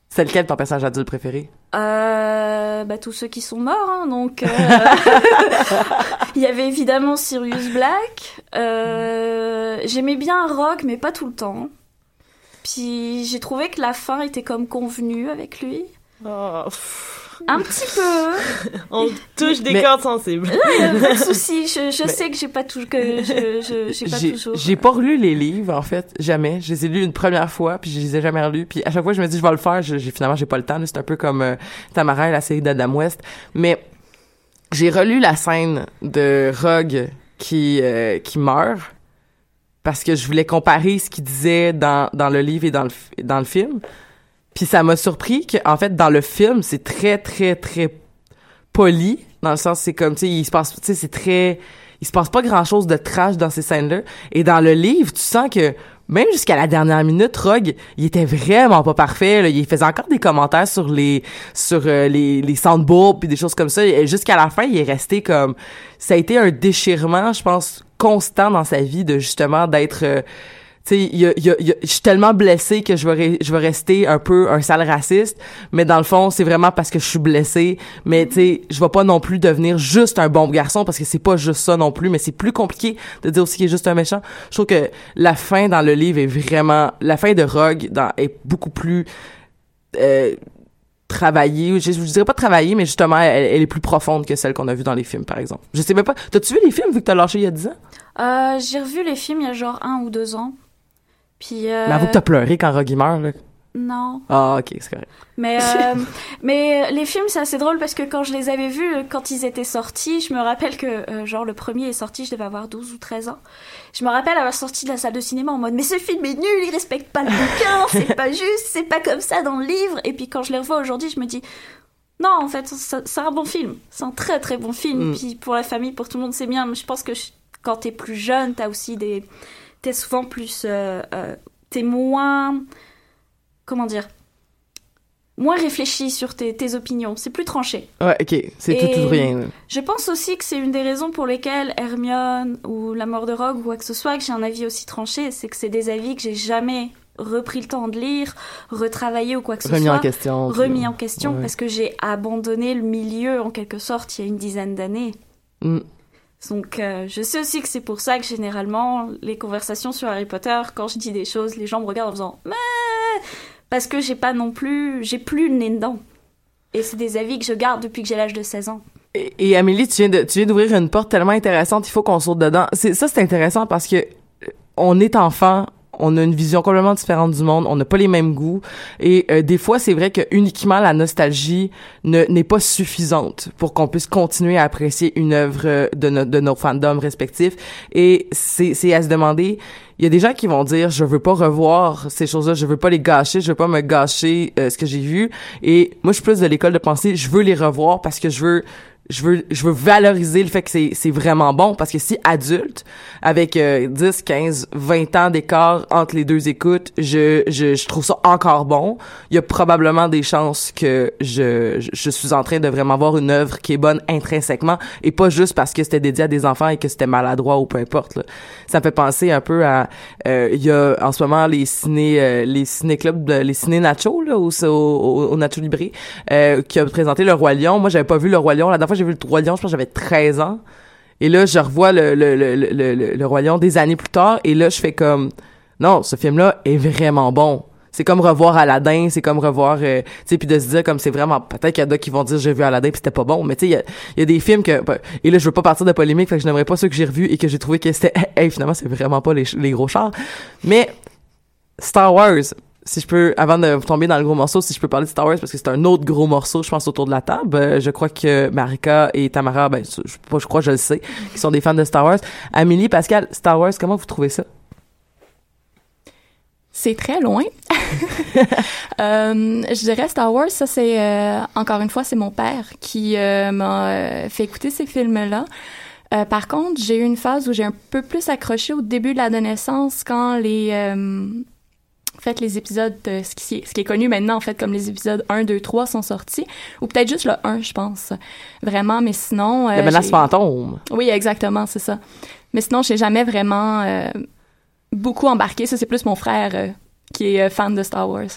C'est lequel ton personnage adulte préféré? Euh, bah, tous ceux qui sont morts, hein, donc euh, il y avait évidemment Sirius Black. Euh, J'aimais bien Rogue, mais pas tout le temps. Puis j'ai trouvé que la fin était comme convenue avec lui. Oh. Un petit peu. On touche des cordes sensibles. Non, pas de souci. Je, je sais que j'ai pas tout, que je, je j'ai pas toujours. J'ai pas relu les livres, en fait. Jamais. Je les ai lus une première fois, puis je les ai jamais relus. Puis à chaque fois, je me dis, je vais le faire. J'ai, finalement, j'ai pas le temps. C'est un peu comme euh, Tamara et la série d'Adam West. Mais j'ai relu la scène de Rogue qui, euh, qui meurt parce que je voulais comparer ce qu'il disait dans, dans le livre et dans le, dans le film. Puis ça m'a surpris que en fait dans le film, c'est très très très poli dans le sens c'est comme tu sais il se passe tu sais c'est très il se passe pas grand-chose de trash dans ces scènes-là et dans le livre, tu sens que même jusqu'à la dernière minute, Rogue, il était vraiment pas parfait. Là. Il faisait encore des commentaires sur les sur euh, les, les soundboards puis des choses comme ça. Jusqu'à la fin, il est resté comme ça a été un déchirement, je pense, constant dans sa vie de justement d'être euh, tu sais, je suis tellement blessée que je vais, je vais rester un peu un sale raciste, mais dans le fond, c'est vraiment parce que je suis blessée. Mais tu je vais pas non plus devenir juste un bon garçon parce que c'est pas juste ça non plus, mais c'est plus compliqué de dire aussi qu'il est juste un méchant. Je trouve que la fin dans le livre est vraiment, la fin de Rogue est beaucoup plus euh, travaillée. Je, je dirais pas travaillée, mais justement, elle, est plus profonde que celle qu'on a vue dans les films, par exemple. Je sais même pas. T'as-tu vu les films vu que t'as lâché il y a 10 ans? Euh, j'ai revu les films il y a genre un ou deux ans. Puis. Euh... Mais avoue que t'as pleuré quand Rogue meurt, là. Non. Ah, ok, c'est correct. Mais, euh, mais les films, c'est assez drôle parce que quand je les avais vus, quand ils étaient sortis, je me rappelle que, euh, genre, le premier est sorti, je devais avoir 12 ou 13 ans. Je me rappelle avoir sorti de la salle de cinéma en mode, mais ce film est nul, il respecte pas le bouquin, c'est pas juste, c'est pas comme ça dans le livre. Et puis quand je les revois aujourd'hui, je me dis, non, en fait, c'est un bon film. C'est un très très bon film. Mm. Puis pour la famille, pour tout le monde, c'est bien. Mais je pense que quand t'es plus jeune, t'as aussi des t'es souvent plus. Euh, euh, t'es moins. Comment dire Moins réfléchi sur tes, tes opinions. C'est plus tranché. Ouais, ok. C'est tout ou rien. Je pense aussi que c'est une des raisons pour lesquelles Hermione ou La mort de Rogue ou quoi que ce soit, que j'ai un avis aussi tranché, c'est que c'est des avis que j'ai jamais repris le temps de lire, retravaillé ou quoi que ce soit. Remis en question. Remis en question parce que j'ai abandonné le milieu en quelque sorte il y a une dizaine d'années. Mm. Donc, euh, je sais aussi que c'est pour ça que généralement, les conversations sur Harry Potter, quand je dis des choses, les gens me regardent en faisant Mais Parce que j'ai pas non plus. J'ai plus le nez dedans. Et c'est des avis que je garde depuis que j'ai l'âge de 16 ans. Et, Amélie, tu viens, d'ouvrir une porte tellement intéressante, il faut qu'on saute dedans. Ça, c'est intéressant parce que euh, on est enfant, on a une vision complètement différente du monde, on n'a pas les mêmes goûts. Et euh, des fois c'est vrai que uniquement la nostalgie ne n'est pas suffisante pour qu'on puisse continuer à apprécier une œuvre de, no, de nos fandoms respectifs. Et c'est à se demander il y a des gens qui vont dire je veux pas revoir ces choses-là, je veux pas les gâcher, je veux pas me gâcher euh, ce que j'ai vu. Et moi je suis plus de l'école de pensée, je veux les revoir parce que je veux je veux je veux valoriser le fait que c'est c'est vraiment bon parce que si adulte avec euh, 10 15 20 ans d'écart entre les deux écoutes je, je je trouve ça encore bon. Il y a probablement des chances que je je, suis en train de vraiment voir une œuvre qui est bonne intrinsèquement et pas juste parce que c'était dédié à des enfants et que c'était maladroit ou peu importe là. ça me fait penser un peu à euh, il y a en ce moment les ciné euh, les ciné clubs les ciné nacho là au au, au Nacho Libré euh, qui a présenté le roi lion. Moi j'avais pas vu le roi lion la dernière fois j'ai vu le Roi Lion, je pense que j'avais 13 ans. Et là, je revois le, le, le, le, le Roi Lion des années plus tard, et là, je fais comme, non, ce film-là est vraiment bon. C'est comme revoir Aladdin, c'est comme revoir, euh, tu sais, puis de se dire comme c'est vraiment, peut-être qu'il y a qui vont dire j'ai vu Aladdin puis c'était pas bon, mais tu sais, il y a, y a, des films que, et là je veux pas partir de polémique, fait que je n'aimerais pas ceux que j'ai revus et que j'ai trouvé que c'était, hey, finalement c'est vraiment pas les, les gros chars, mais Star Wars, si je peux, avant de tomber dans le gros morceau, si je peux parler de Star Wars parce que c'est un autre gros morceau, je pense autour de la table. Euh, je crois que Marika et Tamara, ben, je, je crois, je le sais, qui sont des fans de Star Wars. Amélie, Pascal, Star Wars, comment vous trouvez ça? C'est très loin. euh, je dirais Star Wars, ça c'est euh, encore une fois c'est mon père qui euh, m'a euh, fait écouter ces films-là. par contre, j'ai eu une phase où j'ai un peu plus accroché au début de l'adolescence quand les en fait, les épisodes, ce, qui, ce qui est connu maintenant, en fait, comme les épisodes 1, 2, 3 sont sortis, ou peut-être juste le 1, je pense. Vraiment, mais sinon... Euh, la menace fantôme. Oui, exactement, c'est ça. Mais sinon, j'ai jamais vraiment euh, beaucoup embarqué. Ça, c'est plus mon frère euh, qui est fan de Star Wars.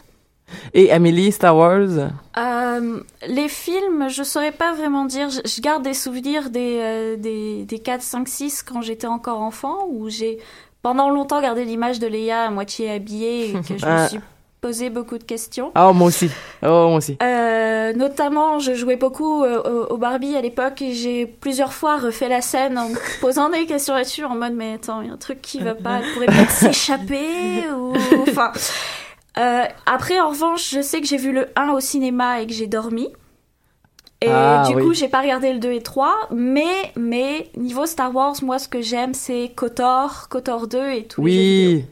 Et Amélie, Star Wars? Euh, Les films, je saurais pas vraiment dire. Je, je garde des souvenirs des, des, des 4, 5, 6 quand j'étais encore enfant, où j'ai pendant longtemps gardé l'image de Leia à moitié habillée et que je me Ah. suis posé beaucoup de questions. Oh, moi aussi. Oh, moi aussi. Euh, notamment, je jouais beaucoup euh, au, au Barbie à l'époque et j'ai plusieurs fois refait la scène en me posant des questions là-dessus en mode mais attends, il y a un truc qui va pas, elle pourrait peut-être s'échapper ou enfin. Euh, après, en revanche, je sais que j'ai vu le 1 au cinéma et que j'ai dormi. Et Ah, du oui. coup, j'ai pas regardé le 2 et 3, mais, mais, niveau Star Wars, moi, ce que j'aime, c'est KOTOR, KOTOR 2 et tout. Oui.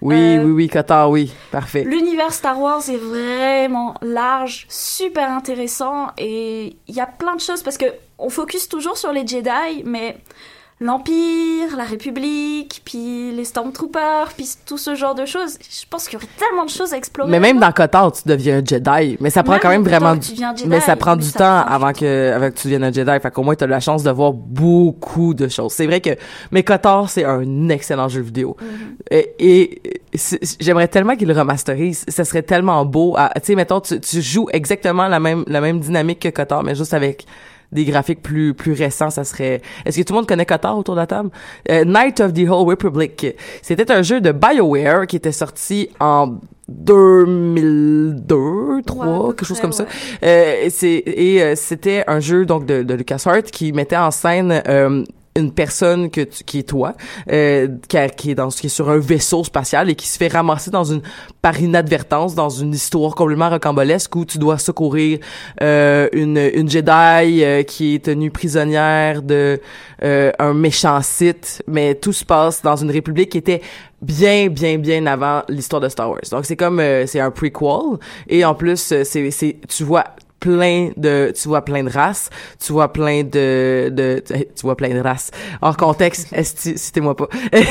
Oui, Euh, oui, oui, Qatar, oui. Parfait. L'univers Star Wars est vraiment large, super intéressant et il y a plein de choses parce que on focus toujours sur les Jedi, mais l'Empire, la République, puis les Stormtroopers, puis tout ce genre de choses. Je pense qu'il y aurait tellement de choses à explorer. Mais même dans Qatar, tu deviens un Jedi. Mais ça prend Même quand même vraiment. deviens Jedi, mais ça prend du ça temps avant que, avant que tu deviennes un Jedi. Fait qu'au moins, t'as la chance de voir beaucoup de choses. C'est vrai que, mais Kotor, c'est un excellent jeu vidéo. Mm-hmm. Et, et j'aimerais tellement qu'il le remasterise. Ça serait tellement beau. Tu sais, mettons, tu, tu joues exactement la même, la même dynamique que Kotor, mais juste avec des graphiques plus plus récents, ça serait. Est-ce que tout le monde connaît Kotor autour de la table? Euh, Night of the Whole Republic. C'était un jeu de BioWare qui était sorti en 2002, 3, Ouais, quelque chose comme ça. ouais. Euh, c'est et euh, c'était un jeu donc de, de LucasArts qui mettait en scène euh, une personne que tu- qui est toi, euh, qui, est dans qui est sur un vaisseau spatial et qui se fait ramasser dans une par inadvertance dans une histoire complètement rocambolesque où tu dois secourir euh, une une Jedi euh, qui est tenue prisonnière de euh, un méchant Sith, mais tout se passe dans une république qui était bien bien bien avant l'histoire de Star Wars. Donc c'est comme euh, c'est un prequel et en plus euh, c'est c'est tu vois plein de tu vois plein de races tu vois plein de de tu vois plein de races. Hors contexte citez-moi pas.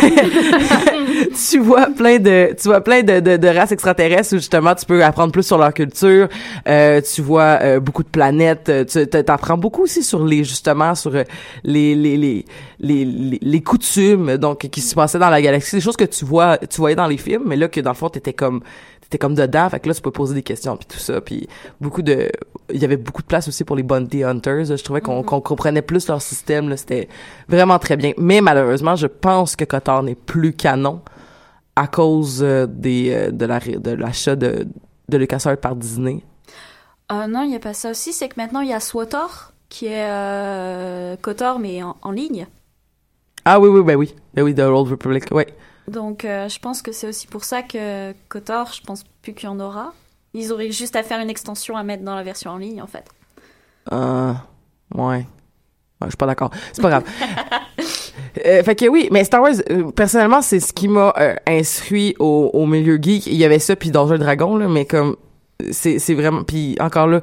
Tu vois plein de tu vois plein de, de, de races extraterrestres où justement tu peux apprendre plus sur leur culture euh, tu vois euh, beaucoup de planètes euh, tu t'apprends beaucoup aussi sur les justement sur euh, les les les les, les, les coutumes donc qui se passaient dans la galaxie. Des choses que tu vois tu voyais dans les films mais là que dans le fond t'étais comme t'étais comme dedans fait que là tu peux poser des questions puis tout ça puis beaucoup de il y avait beaucoup de place aussi pour les bounty hunters je trouvais qu'on qu'on comprenait plus leur système là. C'était vraiment très bien. Mais malheureusement je pense que Kotor n'est plus canon à cause euh, des euh, de la de l'achat de de LucasArts par Disney. Euh, non, il n'y a pas ça aussi. C'est que maintenant, il y a SWTOR, qui est euh, KOTOR, mais en, en ligne. ah oui oui ben oui. Ben oui The Old Republic. Ouais Donc, euh, je pense que c'est aussi pour ça que Kotor, je pense plus qu'il y en aura. Ils auraient juste à faire une extension à mettre dans la version en ligne, en fait. Euh, ouais. je suis pas d'accord. C'est pas grave. Euh, fait que oui, mais Star Wars, euh, personnellement, c'est ce qui m'a euh, instruit au, au, milieu geek. Il y avait ça, puis Donjons Dragon, là, mais comme c'est vraiment puis encore là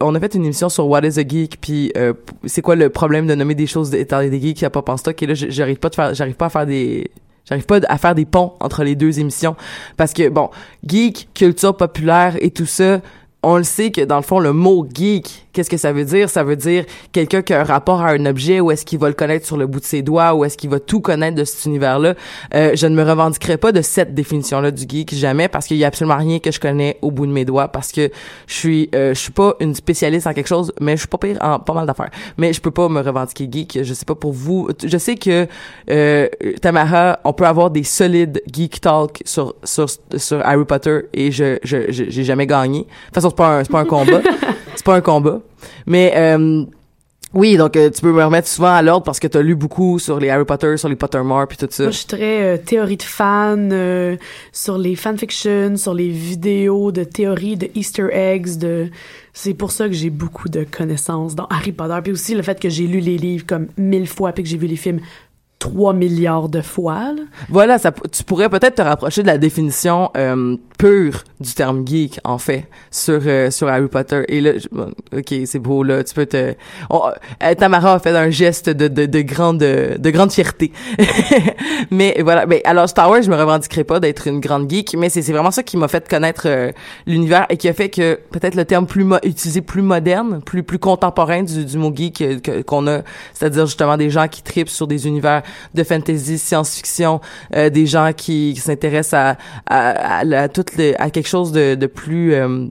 on a fait une émission sur what is a geek puis euh, c'est quoi le problème de nommer des choses étant des geeks qui a pas en stock et là j'arrive pas de faire j'arrive pas à faire des j'arrive pas à faire des ponts entre les deux émissions. Parce que bon geek culture populaire et tout ça on le sait que dans le fond le mot geek Qu'est-ce que ça veut dire? Ça veut dire quelqu'un qui a un rapport à un objet ou est-ce qu'il va le connaître sur le bout de ses doigts ou est-ce qu'il va tout connaître de cet univers-là? Euh, je ne me revendiquerai pas de cette définition-là du geek jamais parce qu'il y a absolument rien que je connais au bout de mes doigts parce que je suis euh, je suis pas une spécialiste en quelque chose mais je suis pas pire en pas mal d'affaires. Mais je peux pas me revendiquer geek. Je sais pas pour vous. Je sais que euh, Tamara, on peut avoir des solides geek talk sur sur sur Harry Potter et je je j'ai jamais gagné. De toute façon c'est pas c'est pas un combat. c'est pas un combat. Mais euh, oui, donc euh, tu peux me remettre souvent à l'ordre parce que tu as lu beaucoup sur les Harry Potter, sur les Pottermore puis tout ça. Moi, je suis très euh, théorie de fan sur les fanfictions, sur les vidéos de théories de Easter eggs, c'est pour ça que j'ai beaucoup de connaissances dans Harry Potter puis aussi le fait que j'ai lu les livres comme mille fois puis que j'ai vu les films 3 milliards de fois. Là. Voilà, ça, tu pourrais peut-être te rapprocher de la définition euh, pure du terme geek, en fait, sur euh, sur Harry Potter. Et là, ok, c'est beau là, tu peux te. Euh, Tamara a fait un geste de de, de grande de grande fierté. mais voilà, mais alors Star Wars, je me revendiquerai pas d'être une grande geek, mais c'est c'est vraiment ça qui m'a fait connaître euh, l'univers et qui a fait que peut-être le terme plus utilisé plus moderne, plus plus contemporain du, du mot geek qu'on a, c'est-à-dire justement des gens qui tripent sur des univers de fantasy, science-fiction, euh, des gens qui, s'intéressent à, à, à, toutes les, à quelque chose de, de plus euh,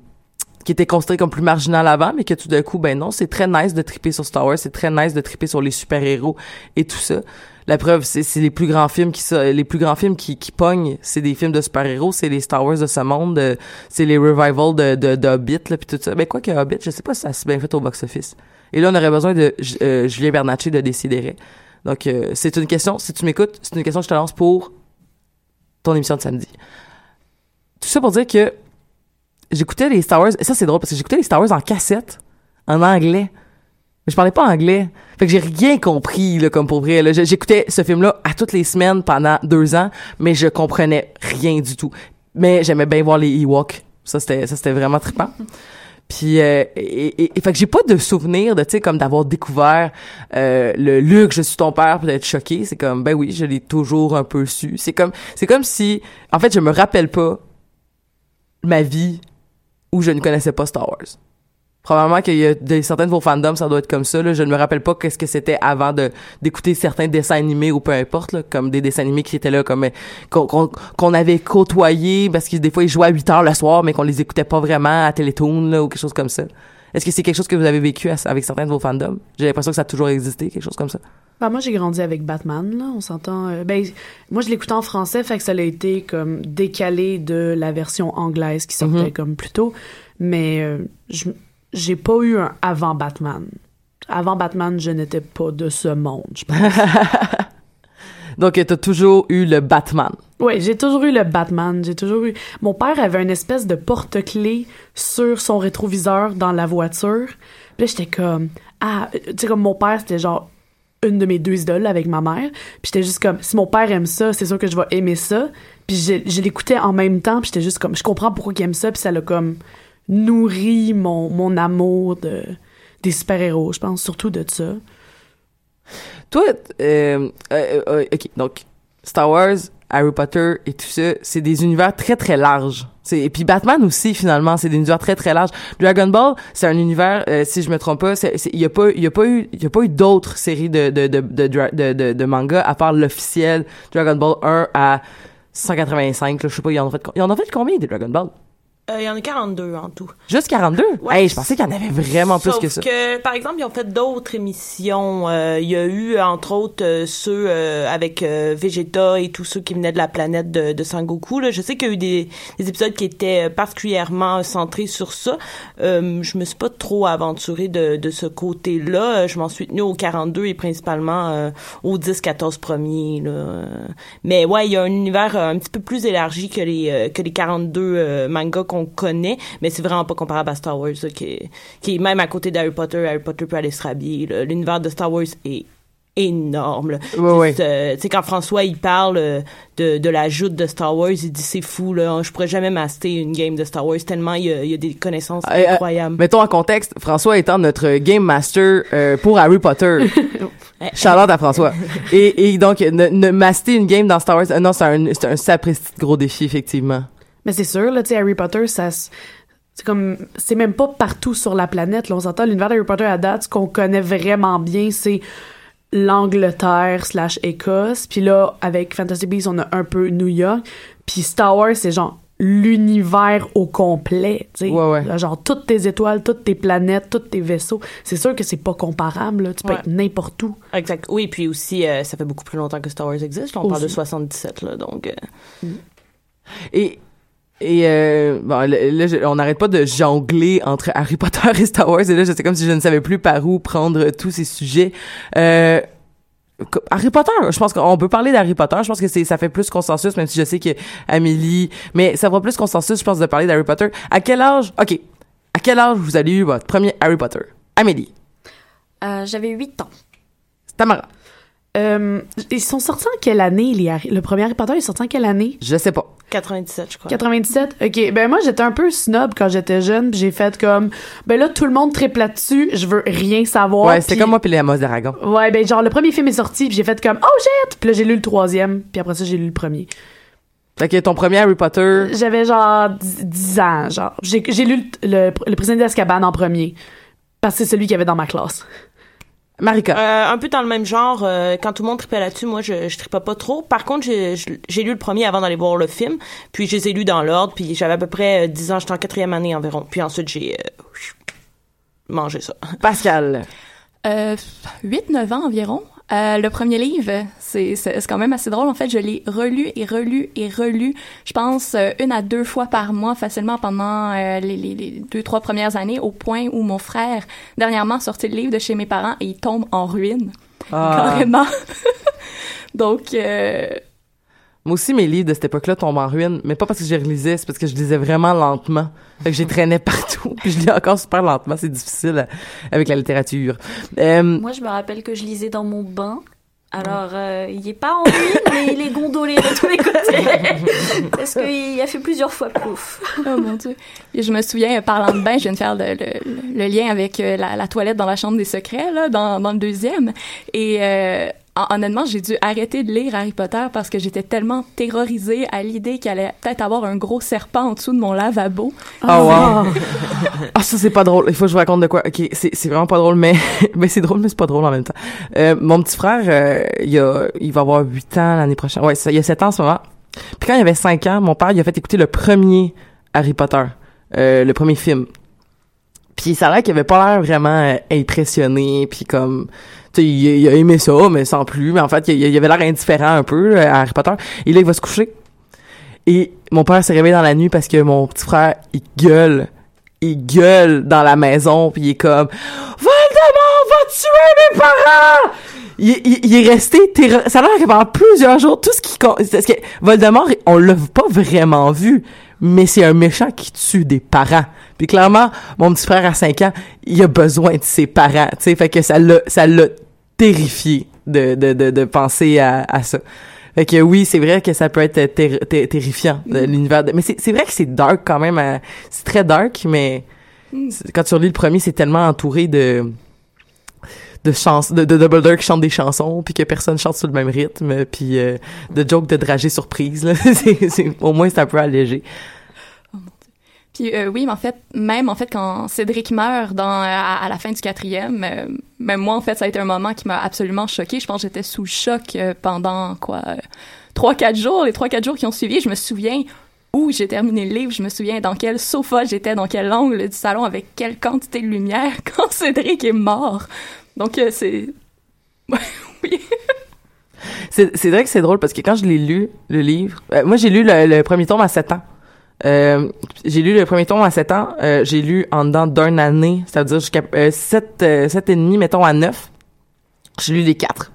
qui était considéré comme plus marginal avant, mais que tout d'un coup, ben non, c'est très nice de triper sur Star Wars, c'est très nice de triper sur les super-héros et tout ça. La preuve, c'est les plus grands films qui les plus grands films qui, qui pognent, c'est des films de super-héros, c'est les Star Wars de ce monde, euh, c'est les revivals de, de, de Hobbit, là, puis tout ça. Ben, quoi que Hobbit, je sais pas si ça s'est bien fait au box-office. Et là, on aurait besoin de Julien Bernatchez de décider. Donc, euh, c'est une question, si tu m'écoutes, c'est une question que je te lance pour ton émission de samedi. Tout ça pour dire que j'écoutais les Star Wars, et ça c'est drôle parce que j'écoutais les Star Wars en cassette, en anglais. Mais je parlais pas anglais. Fait que j'ai rien compris, là, comme pour vrai. J'écoutais ce film-là à toutes les semaines pendant deux ans, mais je comprenais rien du tout. Mais j'aimais bien voir les Ewoks. Ça, c'était, vraiment trippant. Puis euh, et, et, fait que j'ai pas de souvenir de tu sais comme d'avoir découvert euh, le Luc je suis ton père pour être choqué, c'est comme ben oui, je l'ai toujours un peu su. C'est comme c'est comme si en fait je me rappelle pas ma vie où je ne connaissais pas Star Wars probablement qu'il y a des certains de vos fandoms ça doit être comme ça là. je ne me rappelle pas qu'est-ce que c'était avant de d'écouter certains dessins animés ou peu importe là, comme des dessins animés qui étaient là comme qu'on qu'on avait côtoyé parce que des fois ils jouaient à 8 heures le soir mais qu'on les écoutait pas vraiment à Télétoon là, ou quelque chose comme ça est-ce que c'est quelque chose que vous avez vécu avec certains de vos fandoms? J'ai l'impression que ça a toujours existé quelque chose comme ça bah, moi j'ai grandi avec Batman là, on s'entend euh, ben moi je l'écoutais en français fait que ça a été comme décalé de la version anglaise qui sortait mm-hmm. comme plus tôt mais euh, je j'ai pas eu un avant Batman. Avant Batman, je n'étais pas de ce monde, je pense. Donc, tu as toujours eu le Batman. Oui, j'ai toujours eu le Batman. J'ai toujours eu. Mon père avait une espèce de porte-clés sur son rétroviseur dans la voiture. Puis j'étais comme. Ah, tu sais, comme mon père, c'était genre une de mes deux idoles avec ma mère. Puis j'étais juste comme, si mon père aime ça, c'est sûr que je vais aimer ça. Puis je, je l'écoutais en même temps. Puis j'étais juste comme, je comprends pourquoi il aime ça. Puis ça l'a comme nourrit mon, mon amour de, des super-héros, je pense, surtout de ça. Toi, euh, euh, euh, ok, donc Star Wars, Harry Potter et tout ça, c'est des univers très très larges. Et puis Batman aussi finalement, c'est des univers très très larges. Dragon Ball, c'est un univers, si je me trompe pas, il y a pas eu eu d'autres séries de de de de, manga à part l'officiel Dragon Ball 1 à 185, là, je sais pas, il y en a fait il y en a fait combien des Dragon Ball? Euh, il y en a 42 en tout. Juste 42? Ouais. Hey, je pensais qu'il y en avait vraiment plus que ça. que, par exemple, ils ont fait d'autres émissions. Euh, il y a eu, entre autres, euh, ceux euh, avec euh, Vegeta et tous ceux qui venaient de la planète de, de Sangoku. Là. Je sais qu'il y a eu des, des épisodes qui étaient particulièrement centrés sur ça. Euh, je me suis pas trop aventurée de, de ce côté-là. Euh, Je m'en suis tenue aux 42 et principalement euh, aux 10-14 premiers. Là. Euh, Mais ouais, il y a un univers euh, un petit peu plus élargi que les, euh, que les 42 euh, mangas qu'on connaît, mais c'est vraiment pas comparable à Star Wars, là, qui, est, qui est même à côté d'Harry Potter. Harry Potter peut aller se rhabiller. L'univers de Star Wars est énorme. Ouais, ouais. Juste, euh, tu sais, quand François, il parle euh, de, de la joute de Star Wars, il dit c'est fou, là, je pourrais jamais master une game de Star Wars tellement il y a, il y a des connaissances Euh, euh, incroyables. mettons en contexte, François étant notre game master euh, pour Harry Potter. Charlotte à François. Et, et donc, ne, ne master une game dans Star Wars, non, c'est un, c'est un sapristi gros défi, effectivement. Mais c'est sûr, là, tu sais, Harry Potter, ça c'est comme c'est même pas partout sur la planète là, on s'entend l'univers d'Harry Potter à date ce qu'on connaît vraiment bien c'est l'Angleterre slash Écosse puis là avec Fantasy Beasts on a un peu New York puis Star Wars c'est genre l'univers au complet tu sais Ouais, ouais. Genre toutes tes étoiles toutes tes planètes tous tes vaisseaux c'est sûr que c'est pas comparable là. tu peux Ouais. être n'importe où Exact. Oui, puis aussi, euh, ça fait beaucoup plus longtemps que Star Wars existe. On parle de Aussi. 77, là, donc... euh, Et, et euh, bon, là, je- on n'arrête pas de jongler entre Harry Potter et Star Wars. Et là, c'est comme si je ne savais plus par où prendre tous ces sujets. Euh, Harry Potter, je pense qu'on peut parler d'Harry Potter. Je pense que c'est ça fait plus consensus, même si je sais que Amélie, mais ça fera plus consensus, je pense, de parler d'Harry Potter. À quel âge Ok, à quel âge vous avez eu votre premier Harry Potter? Amélie, Euh, J'avais 8 ans. Tamara, Euh, ils sont sortis en quelle année les Harry- le premier Harry Potter est sorti en quelle année? Je sais pas. 97, je crois. 97? OK. Ben moi, j'étais un peu snob quand j'étais jeune, puis j'ai fait comme... Ben là, tout le monde triple là-dessus, je veux rien savoir. ouais, c'était puis- comme moi puis les Amos d'Aragon. Ouais, ben genre, le premier film est sorti, puis j'ai fait comme... Oh, shit! Puis là, j'ai lu le troisième, puis après ça, j'ai lu le premier. Fait que ton premier Harry Potter, J'avais genre 10, 10 ans, genre. J'ai lu le, le, le Président d'Azkaban en premier, parce que c'est celui qu'il y avait dans ma classe. Marika. Euh, un peu dans le même genre, euh, quand tout le monde tripait là-dessus, moi je, je tripais pas trop. Par contre, j'ai j'ai lu le premier avant d'aller voir le film, puis je les ai lus dans l'ordre, puis j'avais à peu près euh, 10 ans, j'étais en quatrième année environ. Puis ensuite, j'ai euh, mangé ça. Pascal. Euh, 8-9 ans environ. Euh, le premier livre, c'est c'est c'est quand même assez drôle. En fait, je l'ai relu et relu et relu. Je pense euh, une à deux fois par mois facilement pendant euh, les, les, les deux trois premières années, au point où mon frère dernièrement a sorti le livre de chez mes parents et il tombe en ruine Ah. carrément. Donc euh, Moi aussi, mes livres de cette époque-là tombent en ruine, mais pas parce que je les relisais, c'est parce que je lisais vraiment lentement. Fait que j'ai traîné partout, puis je lis encore super lentement, c'est difficile euh, avec la littérature. Euh, Moi, je me rappelle que je lisais dans mon bain. Alors, euh, il est pas en ruine, mais il est gondolé de tous les côtés. Parce qu'il a fait plusieurs fois plouf. Oh mon dieu. Et je me souviens, parlant de bain, je viens de faire le, le- le lien avec la, la toilette dans la chambre des secrets, là, dans, dans le deuxième. Et euh, honnêtement, j'ai dû arrêter de lire Harry Potter parce que j'étais tellement terrorisée à l'idée qu'il allait peut-être avoir un gros serpent en dessous de mon lavabo. Oh wow! Ah, ça, c'est pas drôle. Il faut que je vous raconte de quoi. OK, c'est, c'est vraiment pas drôle, mais, mais c'est drôle, mais c'est pas drôle en même temps. Euh, mon petit frère, euh, il, a, il va avoir 8 ans l'année prochaine. Ouais, ça, il a 7 ans en ce moment. Puis quand il avait 5 ans, mon père, il a fait écouter le premier Harry Potter, euh, le premier film. Puis ça a l'air qu'il avait pas l'air vraiment euh, impressionné, puis comme... Il, a aimé ça, mais sans plus. Mais en fait, il, avait l'air indifférent un peu à Harry Potter. Et là, il va se coucher. Et mon père s'est réveillé dans la nuit parce que mon petit frère, il gueule. Il gueule dans la maison, puis il est comme « Voldemort va tuer mes parents! » il, il, est resté Ça a l'air que pendant plusieurs jours, tout ce qui... Voldemort, on l'a pas vraiment vu, mais c'est un méchant qui tue des parents. Puis clairement, mon petit frère à 5 ans, il a besoin de ses parents, tu sais, fait que ça ça l'a terrifié de, de, de, de penser à, à ça. Fait que oui, c'est vrai que ça peut être ter- ter- terrifiant, de l'univers. de- Mais c'est c'est vrai que c'est dark quand même. euh, C'est très dark, mais c'est- quand tu relis le premier, c'est tellement entouré de de chans de, de Dumbledore qui chante des chansons puis que personne chante sur le même rythme puis euh, de jokes de dragées surprise là au moins c'est un peu allégé Euh, oui, mais en fait, même en fait quand Cédric meurt à, la fin du quatrième, euh, même moi en fait ça a été un moment qui m'a absolument choqué. Je pense que j'étais sous le choc euh, pendant quoi trois quatre jours, les trois quatre jours qui ont suivi. Je me souviens où j'ai terminé le livre, je me souviens dans quel sofa j'étais, dans quel angle du salon, avec quelle quantité de lumière quand Cédric est mort. Donc, c'est... oui. C'est vrai que c'est drôle parce que quand je l'ai lu, le livre, moi j'ai lu le, premier tome à 7 ans. Euh, j'ai lu le premier tome à 7 ans, euh, j'ai lu en dedans d'une année, c'est-à-dire jusqu'à 7, 7 et demi, mettons à 9. J'ai lu les 4.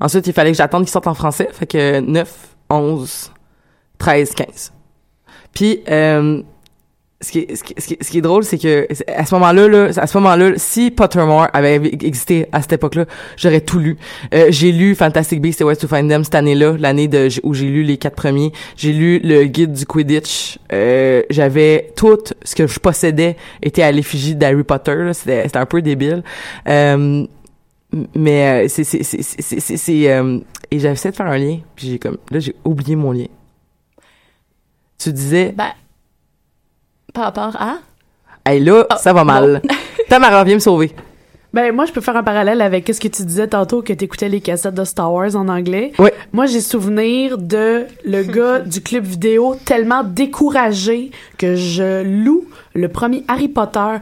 Ensuite, il fallait que j'attende qu'ils sortent en français, fait que 9, 11, 13, 15. Puis, euh, ce qui, est, ce, qui, ce, qui, est drôle, c'est que à ce moment-là, là, à ce moment-là, si Pottermore avait existé à cette époque-là, j'aurais tout lu. Euh, j'ai lu Fantastic Beasts et Where to Find Them cette année-là, l'année où j'ai lu les quatre premiers. J'ai lu le guide du Quidditch. Euh, j'avais tout ce que je possédais était à l'effigie d'Harry Potter. C'était, un peu débile. Euh, mais c'est c'est c'est c'est et essayé de faire un lien puis j'ai comme là j'ai oublié mon lien tu disais ben par rapport à? Hey, là, oh, ça va mal. Tamara, viens me sauver. Ben, moi, je peux faire un parallèle avec ce que tu disais tantôt, que tu écoutais les cassettes de Star Wars en anglais. Oui. Moi, j'ai souvenir de le gars du club vidéo tellement découragé que je loue le premier Harry Potter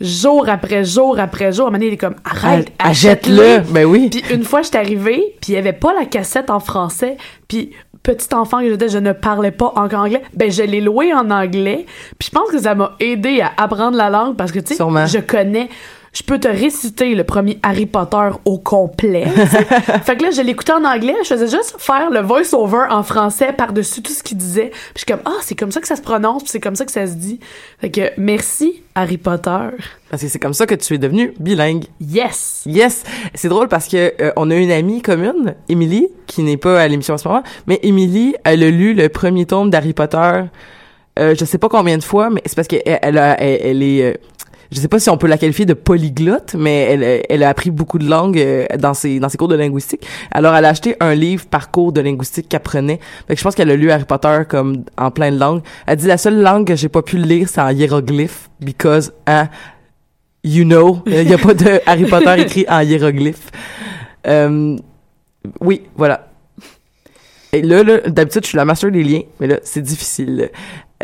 jour après jour après jour. À un moment donné, il est comme, arrête, achète-le. Ben oui. Puis une fois, je suis arrivée, puis il y avait pas la cassette en français. Puis petit enfant que j'étais, je ne parlais pas encore anglais. Ben, je l'ai loué en anglais. Puis je pense que ça m'a aidé à apprendre la langue parce que, tu sais, je connais je peux te réciter le premier Harry Potter au complet. fait que là, je l'écoutais en anglais, je faisais juste faire le voice-over en français par-dessus tout ce qu'il disait. Puis je suis comme, ah, c'est comme ça que ça se prononce, c'est comme ça que ça se dit. Fait que merci, Harry Potter. Parce que c'est comme ça que tu es devenu bilingue. Yes! Yes! C'est drôle parce que euh, on a une amie commune, Émilie, qui n'est pas à l'émission en ce moment, mais Émilie, elle a lu le premier tome d'Harry Potter euh, je sais pas combien de fois, mais c'est parce qu'elle elle, elle, est euh, je sais pas si on peut la qualifier de polyglotte, mais elle, elle a appris beaucoup de langues euh, dans ses dans ses cours de linguistique. Alors elle a acheté un livre par cours de linguistique qu'elle prenait. Fait que je pense qu'elle a lu Harry Potter comme en plein de langues. Elle dit la seule langue que j'ai pas pu lire c'est en hiéroglyphe because hein, you know, il y a pas de Harry Potter écrit en hiéroglyphe. Euh, oui, voilà. Et là, là d'habitude, je suis la master des liens, mais là, c'est difficile.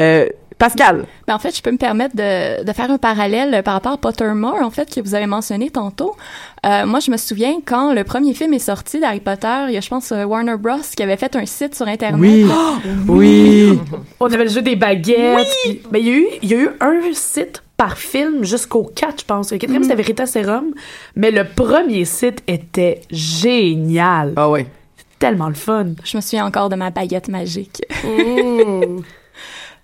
Euh, Pascal. Ben, en fait, je peux me permettre de, de faire un parallèle par rapport à Pottermore, en fait, que vous avez mentionné tantôt. Euh, moi, je me souviens quand le premier film est sorti d'Harry Potter, il y a, je pense, euh, Warner Bros. qui avait fait un site sur Internet. Oui. oui. On avait le jeu des baguettes. Oui. mais il y a eu, il y a eu un site par film jusqu'au 4, je pense. Le quatrième, mm. c'était Veritaserum. Mais le premier site était génial. Ah ouais. Tellement le fun. Je me souviens encore de ma baguette magique. Mm.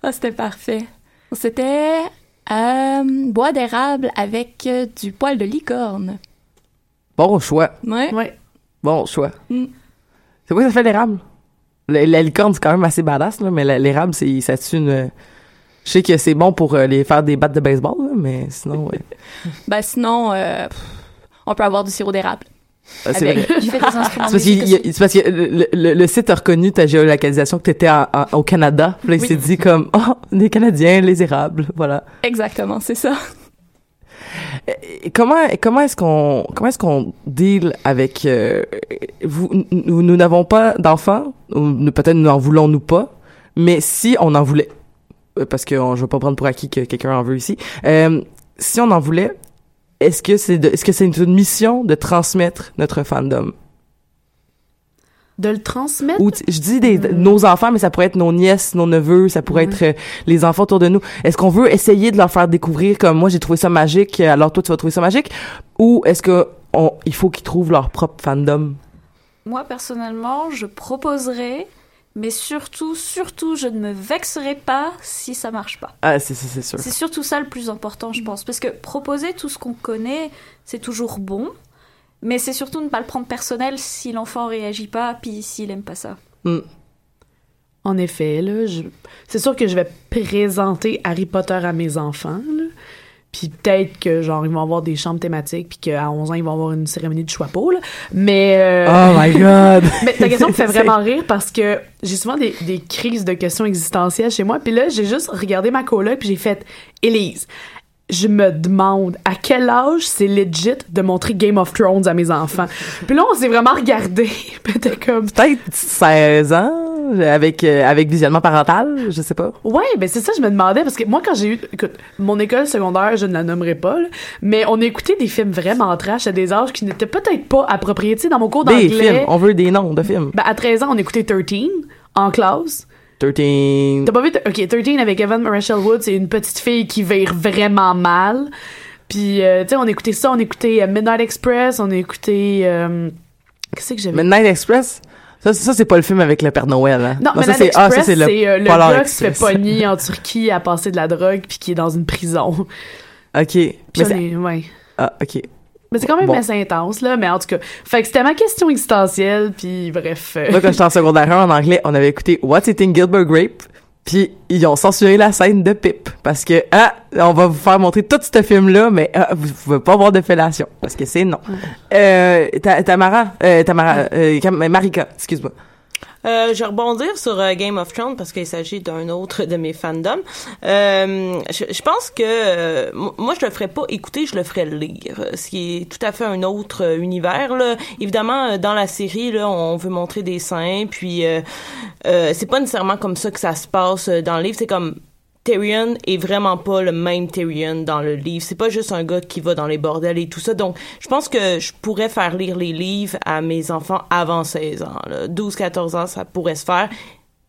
Ah, c'était parfait. C'était euh, bois d'érable avec euh, du poil de licorne. Bon choix. Ouais. ouais. Bon choix. Mm. C'est quoi ça fait l'érable? La, licorne, c'est quand même assez badass, là, mais l'érable, c'est, ça une... Je sais que c'est bon pour euh, les faire des battes de baseball, mais sinon, ouais. ben sinon, on peut avoir du sirop d'érable. Ah, c'est vrai. C'est parce, que le, site a reconnu ta géolocalisation que tu étais au Canada. Puis là, il s'est dit comme, oh, les Canadiens, les érables, voilà. Exactement, c'est ça. comment comment est-ce qu'on comment est-ce qu'on deal avec euh, vous nous n'avons pas d'enfants ou peut-être nous en voulons nous pas mais si on en voulait euh, parce que je veux pas prendre pour acquis que quelqu'un en veut ici euh, si on en voulait est-ce que c'est est-ce que c'est une mission de transmettre notre fandom? De le transmettre? Ou je dis des, hmm. nos enfants mais ça pourrait être nos nièces nos neveux ça pourrait être euh, les enfants autour de nous. Est-ce qu'on veut essayer de leur faire découvrir comme moi j'ai trouvé ça magique alors toi tu vas trouver ça magique? Ou est-ce que il faut qu'ils trouvent leur propre fandom? Moi personnellement je proposerais mais surtout, surtout, je ne me vexerai pas si ça marche pas. Ah, c'est c'est sûr. C'est surtout ça le plus important, je pense, parce que proposer tout ce qu'on connaît, c'est toujours bon, mais c'est surtout ne pas le prendre personnel si l'enfant réagit pas, puis s'il aime pas ça. Hmm. En effet, là, c'est sûr que je vais présenter Harry Potter à mes enfants, là. Puis peut-être que, genre, ils vont avoir des chambres thématiques, puis qu'à 11 ans, ils vont avoir une cérémonie de choix là. Mais... Euh, oh my God! mais ta question me fait vraiment rire parce que j'ai souvent des, des, crises de questions existentielles chez moi. Puis là, j'ai juste regardé ma coloc, puis j'ai fait « Élise, je me demande à quel âge c'est legit de montrer Game of Thrones à mes enfants? Puis là, on s'est vraiment regardé. Peut-être comme... Peut-être 16 ans avec euh, avec visionnement parental, je sais pas. Ouais, ben c'est ça je me demandais parce que moi quand j'ai eu écoute, mon école secondaire, je ne la nommerai pas, là, mais on écoutait des films vraiment trash à des âges qui n'étaient peut-être pas appropriés, tu sais dans mon cours d'anglais. Des films, on veut des noms de films. Ben à 13 ans, on écoutait 13 en classe. 13. T'as pas vu OK, 13 avec Evan Rachel Wood, c'est une petite fille qui vire vraiment mal. Puis euh, tu sais on écoutait ça, on écoutait euh, Midnight Express, on écoutait euh, qu'est-ce que j'avais Midnight Express? Ça, ça c'est pas le film avec le Père Noël. Hein? Non, mais ça, c'est ah, le, c'est euh, le gars qui se fait pogner en Turquie à passer de la drogue puis qui est dans une prison. OK. Puis Mais est- ouais. Ah, OK. Mais c'est quand même Bon. assez intense, là. Mais en tout cas, fait que c'était ma question existentielle, puis bref. euh, Moi, quand j'étais en secondaire 1 en anglais, on avait écouté What's Eating Gilbert Grape, puis ils ont censuré la scène de Pip parce que ah, on va vous faire montrer tout ce film-là, mais ah, vous pouvez pas voir de fellation parce que c'est non. Euh, Ta- Tamara, euh, Tamara, euh, Marika, excuse-moi. Euh, je vais rebondir sur euh, Game of Thrones parce qu'il s'agit d'un autre de mes fandoms. Euh, je, pense que moi je le ferais pas écouter, je le ferais lire, ce qui est tout à fait un autre univers. Là. Évidemment, dans la série, là, on veut montrer des seins, puis c'est pas nécessairement comme ça que ça se passe dans le livre. C'est comme Tyrion est vraiment pas le même Tyrion dans le livre. C'est pas juste un gars qui va dans les bordels et tout ça. Donc, je pense que je pourrais faire lire les livres à mes enfants avant 16 ans. là. 12-14 ans, ça pourrait se faire.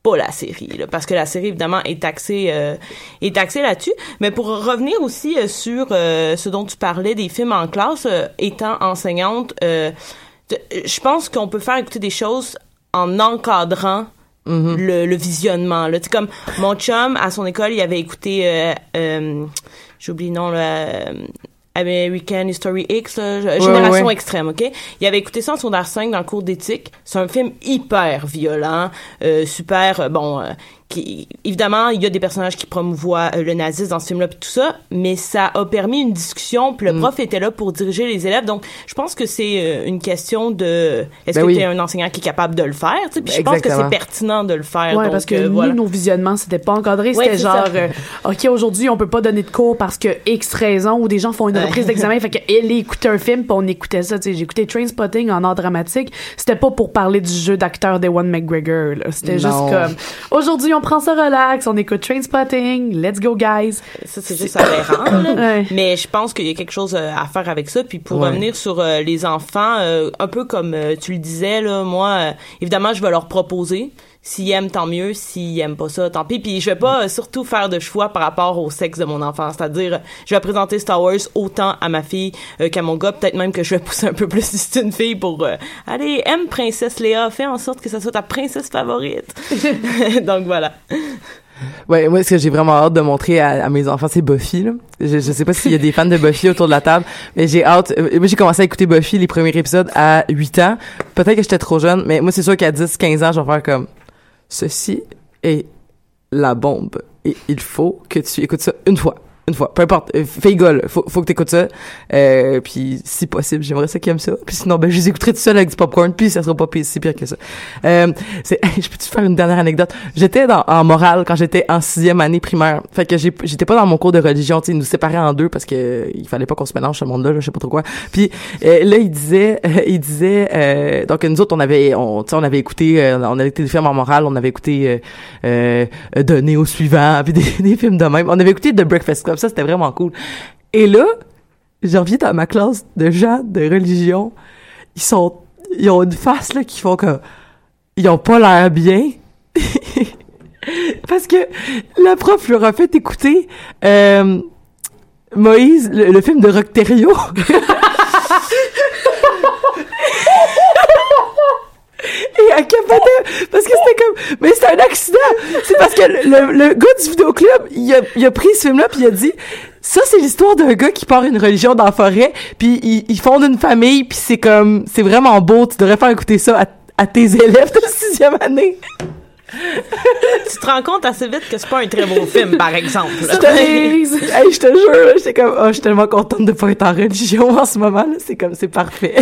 Pas la série, là, parce que la série, évidemment, est taxée, euh, est taxée là-dessus. Mais pour revenir aussi euh, sur euh, ce dont tu parlais, des films en classe, euh, étant enseignante, je pense qu'on peut faire écouter des choses en encadrant le, le visionnement. Là. Tu sais, comme mon chum, à son école, il avait écouté, euh, euh, j'ai oublié le nom, là, euh, American History X, là, Génération ouais. Extrême, OK? Il avait écouté ça en secondaire 5 dans le cours d'éthique. C'est un film hyper violent, euh, super, euh, bon, euh, qui, évidemment, il y a des personnages qui promouvoient euh, le nazisme dans ce film-là puis tout ça, mais ça a permis une discussion, puis le Mm. prof était là pour diriger les élèves. Donc, je pense que c'est euh, une question de est-ce Ben que oui. tu es un enseignant qui est capable de le faire, tu sais, puis je pense que c'est pertinent de le faire. Ouais, donc, parce que euh, nous, nos visionnements, c'était pas encadré. C'était genre, euh, OK, aujourd'hui, on peut pas donner de cours parce que X raison ou des gens font une Ouais. reprise d'examen. fait qu'elle écoutait un film puis on écoutait ça. Tu sais, j'écoutais Trainspotting en art dramatique. C'était pas pour parler du jeu d'acteur d'Ewan McGregor, là. C'était juste comme, aujourd'hui, on prend ça relax, on écoute Trainspotting, let's go, guys. Ça, c'est juste aberrant. là. Ouais. Mais je pense qu'il y a quelque chose euh, à faire avec ça. Puis pour Ouais. revenir sur euh, les enfants, euh, un peu comme euh, tu le disais, là, moi, euh, évidemment, je vais leur proposer. S'ils aiment, tant mieux. S'ils aiment pas ça, tant pis. Puis je vais pas euh, surtout faire de choix par rapport au sexe de mon enfant. C'est-à-dire, je vais présenter Star Wars autant à ma fille euh, qu'à mon gars. Peut-être même que je vais pousser un peu plus si c'est une fille pour... euh, Allez, aime Princesse Léa. Fais en sorte que ça soit ta princesse favorite. Donc voilà. Ouais, moi, ce que j'ai vraiment hâte de montrer à, à mes enfants, c'est Buffy, là. Je, je sais pas s'il y a des fans de Buffy autour de la table, mais j'ai hâte. euh, moi, j'ai commencé à écouter Buffy, les premiers épisodes, à 8 ans. Peut-être que j'étais trop jeune, mais moi, c'est sûr qu'à 10, 15 ans, je vais faire comme, ceci est la bombe. Et il faut que tu écoutes ça une fois. Une fois. Peu importe. Euh, gueule. Faut, faut que t'écoutes ça. Euh, puis, si possible, j'aimerais ça qu'ils aiment ça. Puis sinon, ben, je les écouterai tout seul avec du popcorn, puis ça sera pas pire- si pire que ça. Euh, c'est, je peux-tu faire une dernière anecdote? J'étais dans, en morale quand j'étais en sixième année primaire. Fait que j'ai, j'étais pas dans mon cours de religion, tu sais, ils nous séparaient en deux parce que euh, il fallait pas qu'on se mélange ce monde-là, là, je sais pas trop quoi. Puis, euh, là, il disait, il disait, euh, donc nous autres, on avait, on, on avait écouté, euh, on avait été des films en morale, on avait écouté, euh, euh, Donner au suivant, puis des, des films de même. On avait écouté The Breakfast Club, ça, c'était vraiment cool. Et là, j'ai envie dans ma classe de gens de religion, ils sont, ils ont une face, là, qui font que, ils ont pas l'air bien. Parce que la prof leur a fait écouter, euh, Moïse, le, film de Rock. Et elle capotait parce que c'était comme mais c'est un accident c'est parce que le, le, le gars du vidéoclub il a, il a pris ce film là puis il a dit ça c'est l'histoire d'un gars qui part une religion dans la forêt puis il, il fonde une famille puis c'est comme c'est vraiment beau tu devrais faire écouter ça à, à tes élèves de sixième année tu te rends compte assez vite que c'est pas un très beau film, par exemple. là. Je te, hey, je te jure, j'étais comme, oh, je suis tellement contente de pas être en religion en ce moment, là. C'est comme, c'est parfait.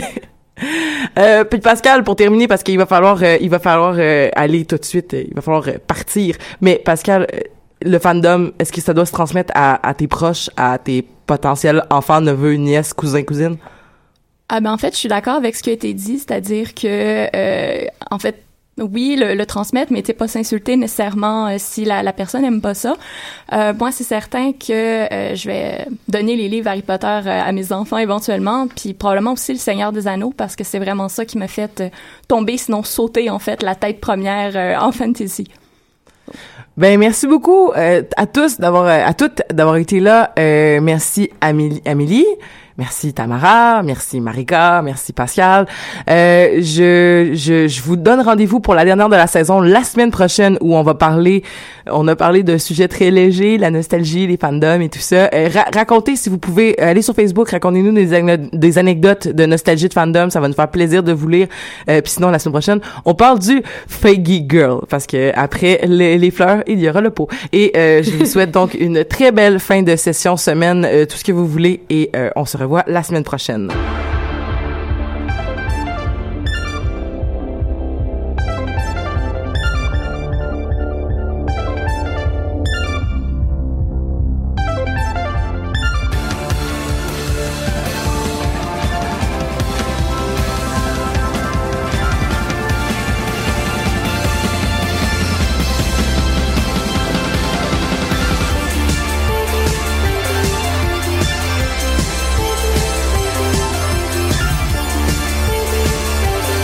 Euh, puis Pascal, pour terminer, parce qu'il va falloir, euh, il va falloir euh, aller tout de suite, il va falloir euh, partir. Mais Pascal, euh, le fandom, est-ce que ça doit se transmettre à, à tes proches, à tes potentiels enfants, neveux, nièces, cousins, cousines? Ah ben en fait, je suis d'accord avec ce qui a été dit, c'est-à-dire que euh, en fait oui, le, le transmettre, mais t'es pas s'insulter nécessairement euh, si la, la personne aime pas ça. Euh, moi, c'est certain que euh, je vais donner les livres Harry Potter à mes enfants éventuellement, puis probablement aussi le Seigneur des Anneaux parce que c'est vraiment ça qui m'a fait tomber, sinon sauter en fait la tête première en fantasy. Ben merci beaucoup à tous d'avoir à toutes d'avoir été là. merci. Amélie. Merci Tamara, merci Marika, merci Pascal. Euh, je, je, je vous donne rendez-vous pour la dernière de la saison la semaine prochaine où on va parler, on a parlé de sujets très légers, la nostalgie, les fandoms et tout ça. Euh, racontez si vous pouvez, euh, aller sur Facebook, racontez-nous des, des anecdotes de nostalgie de fandom, ça va nous faire plaisir de vous lire. Euh, Puis sinon la semaine prochaine, on parle du Faggy Girl parce que après les, les, fleurs, il y aura le pot. Et euh, je vous souhaite donc une très belle fin de session, semaine, tout ce que vous voulez et on se revoit la semaine prochaine.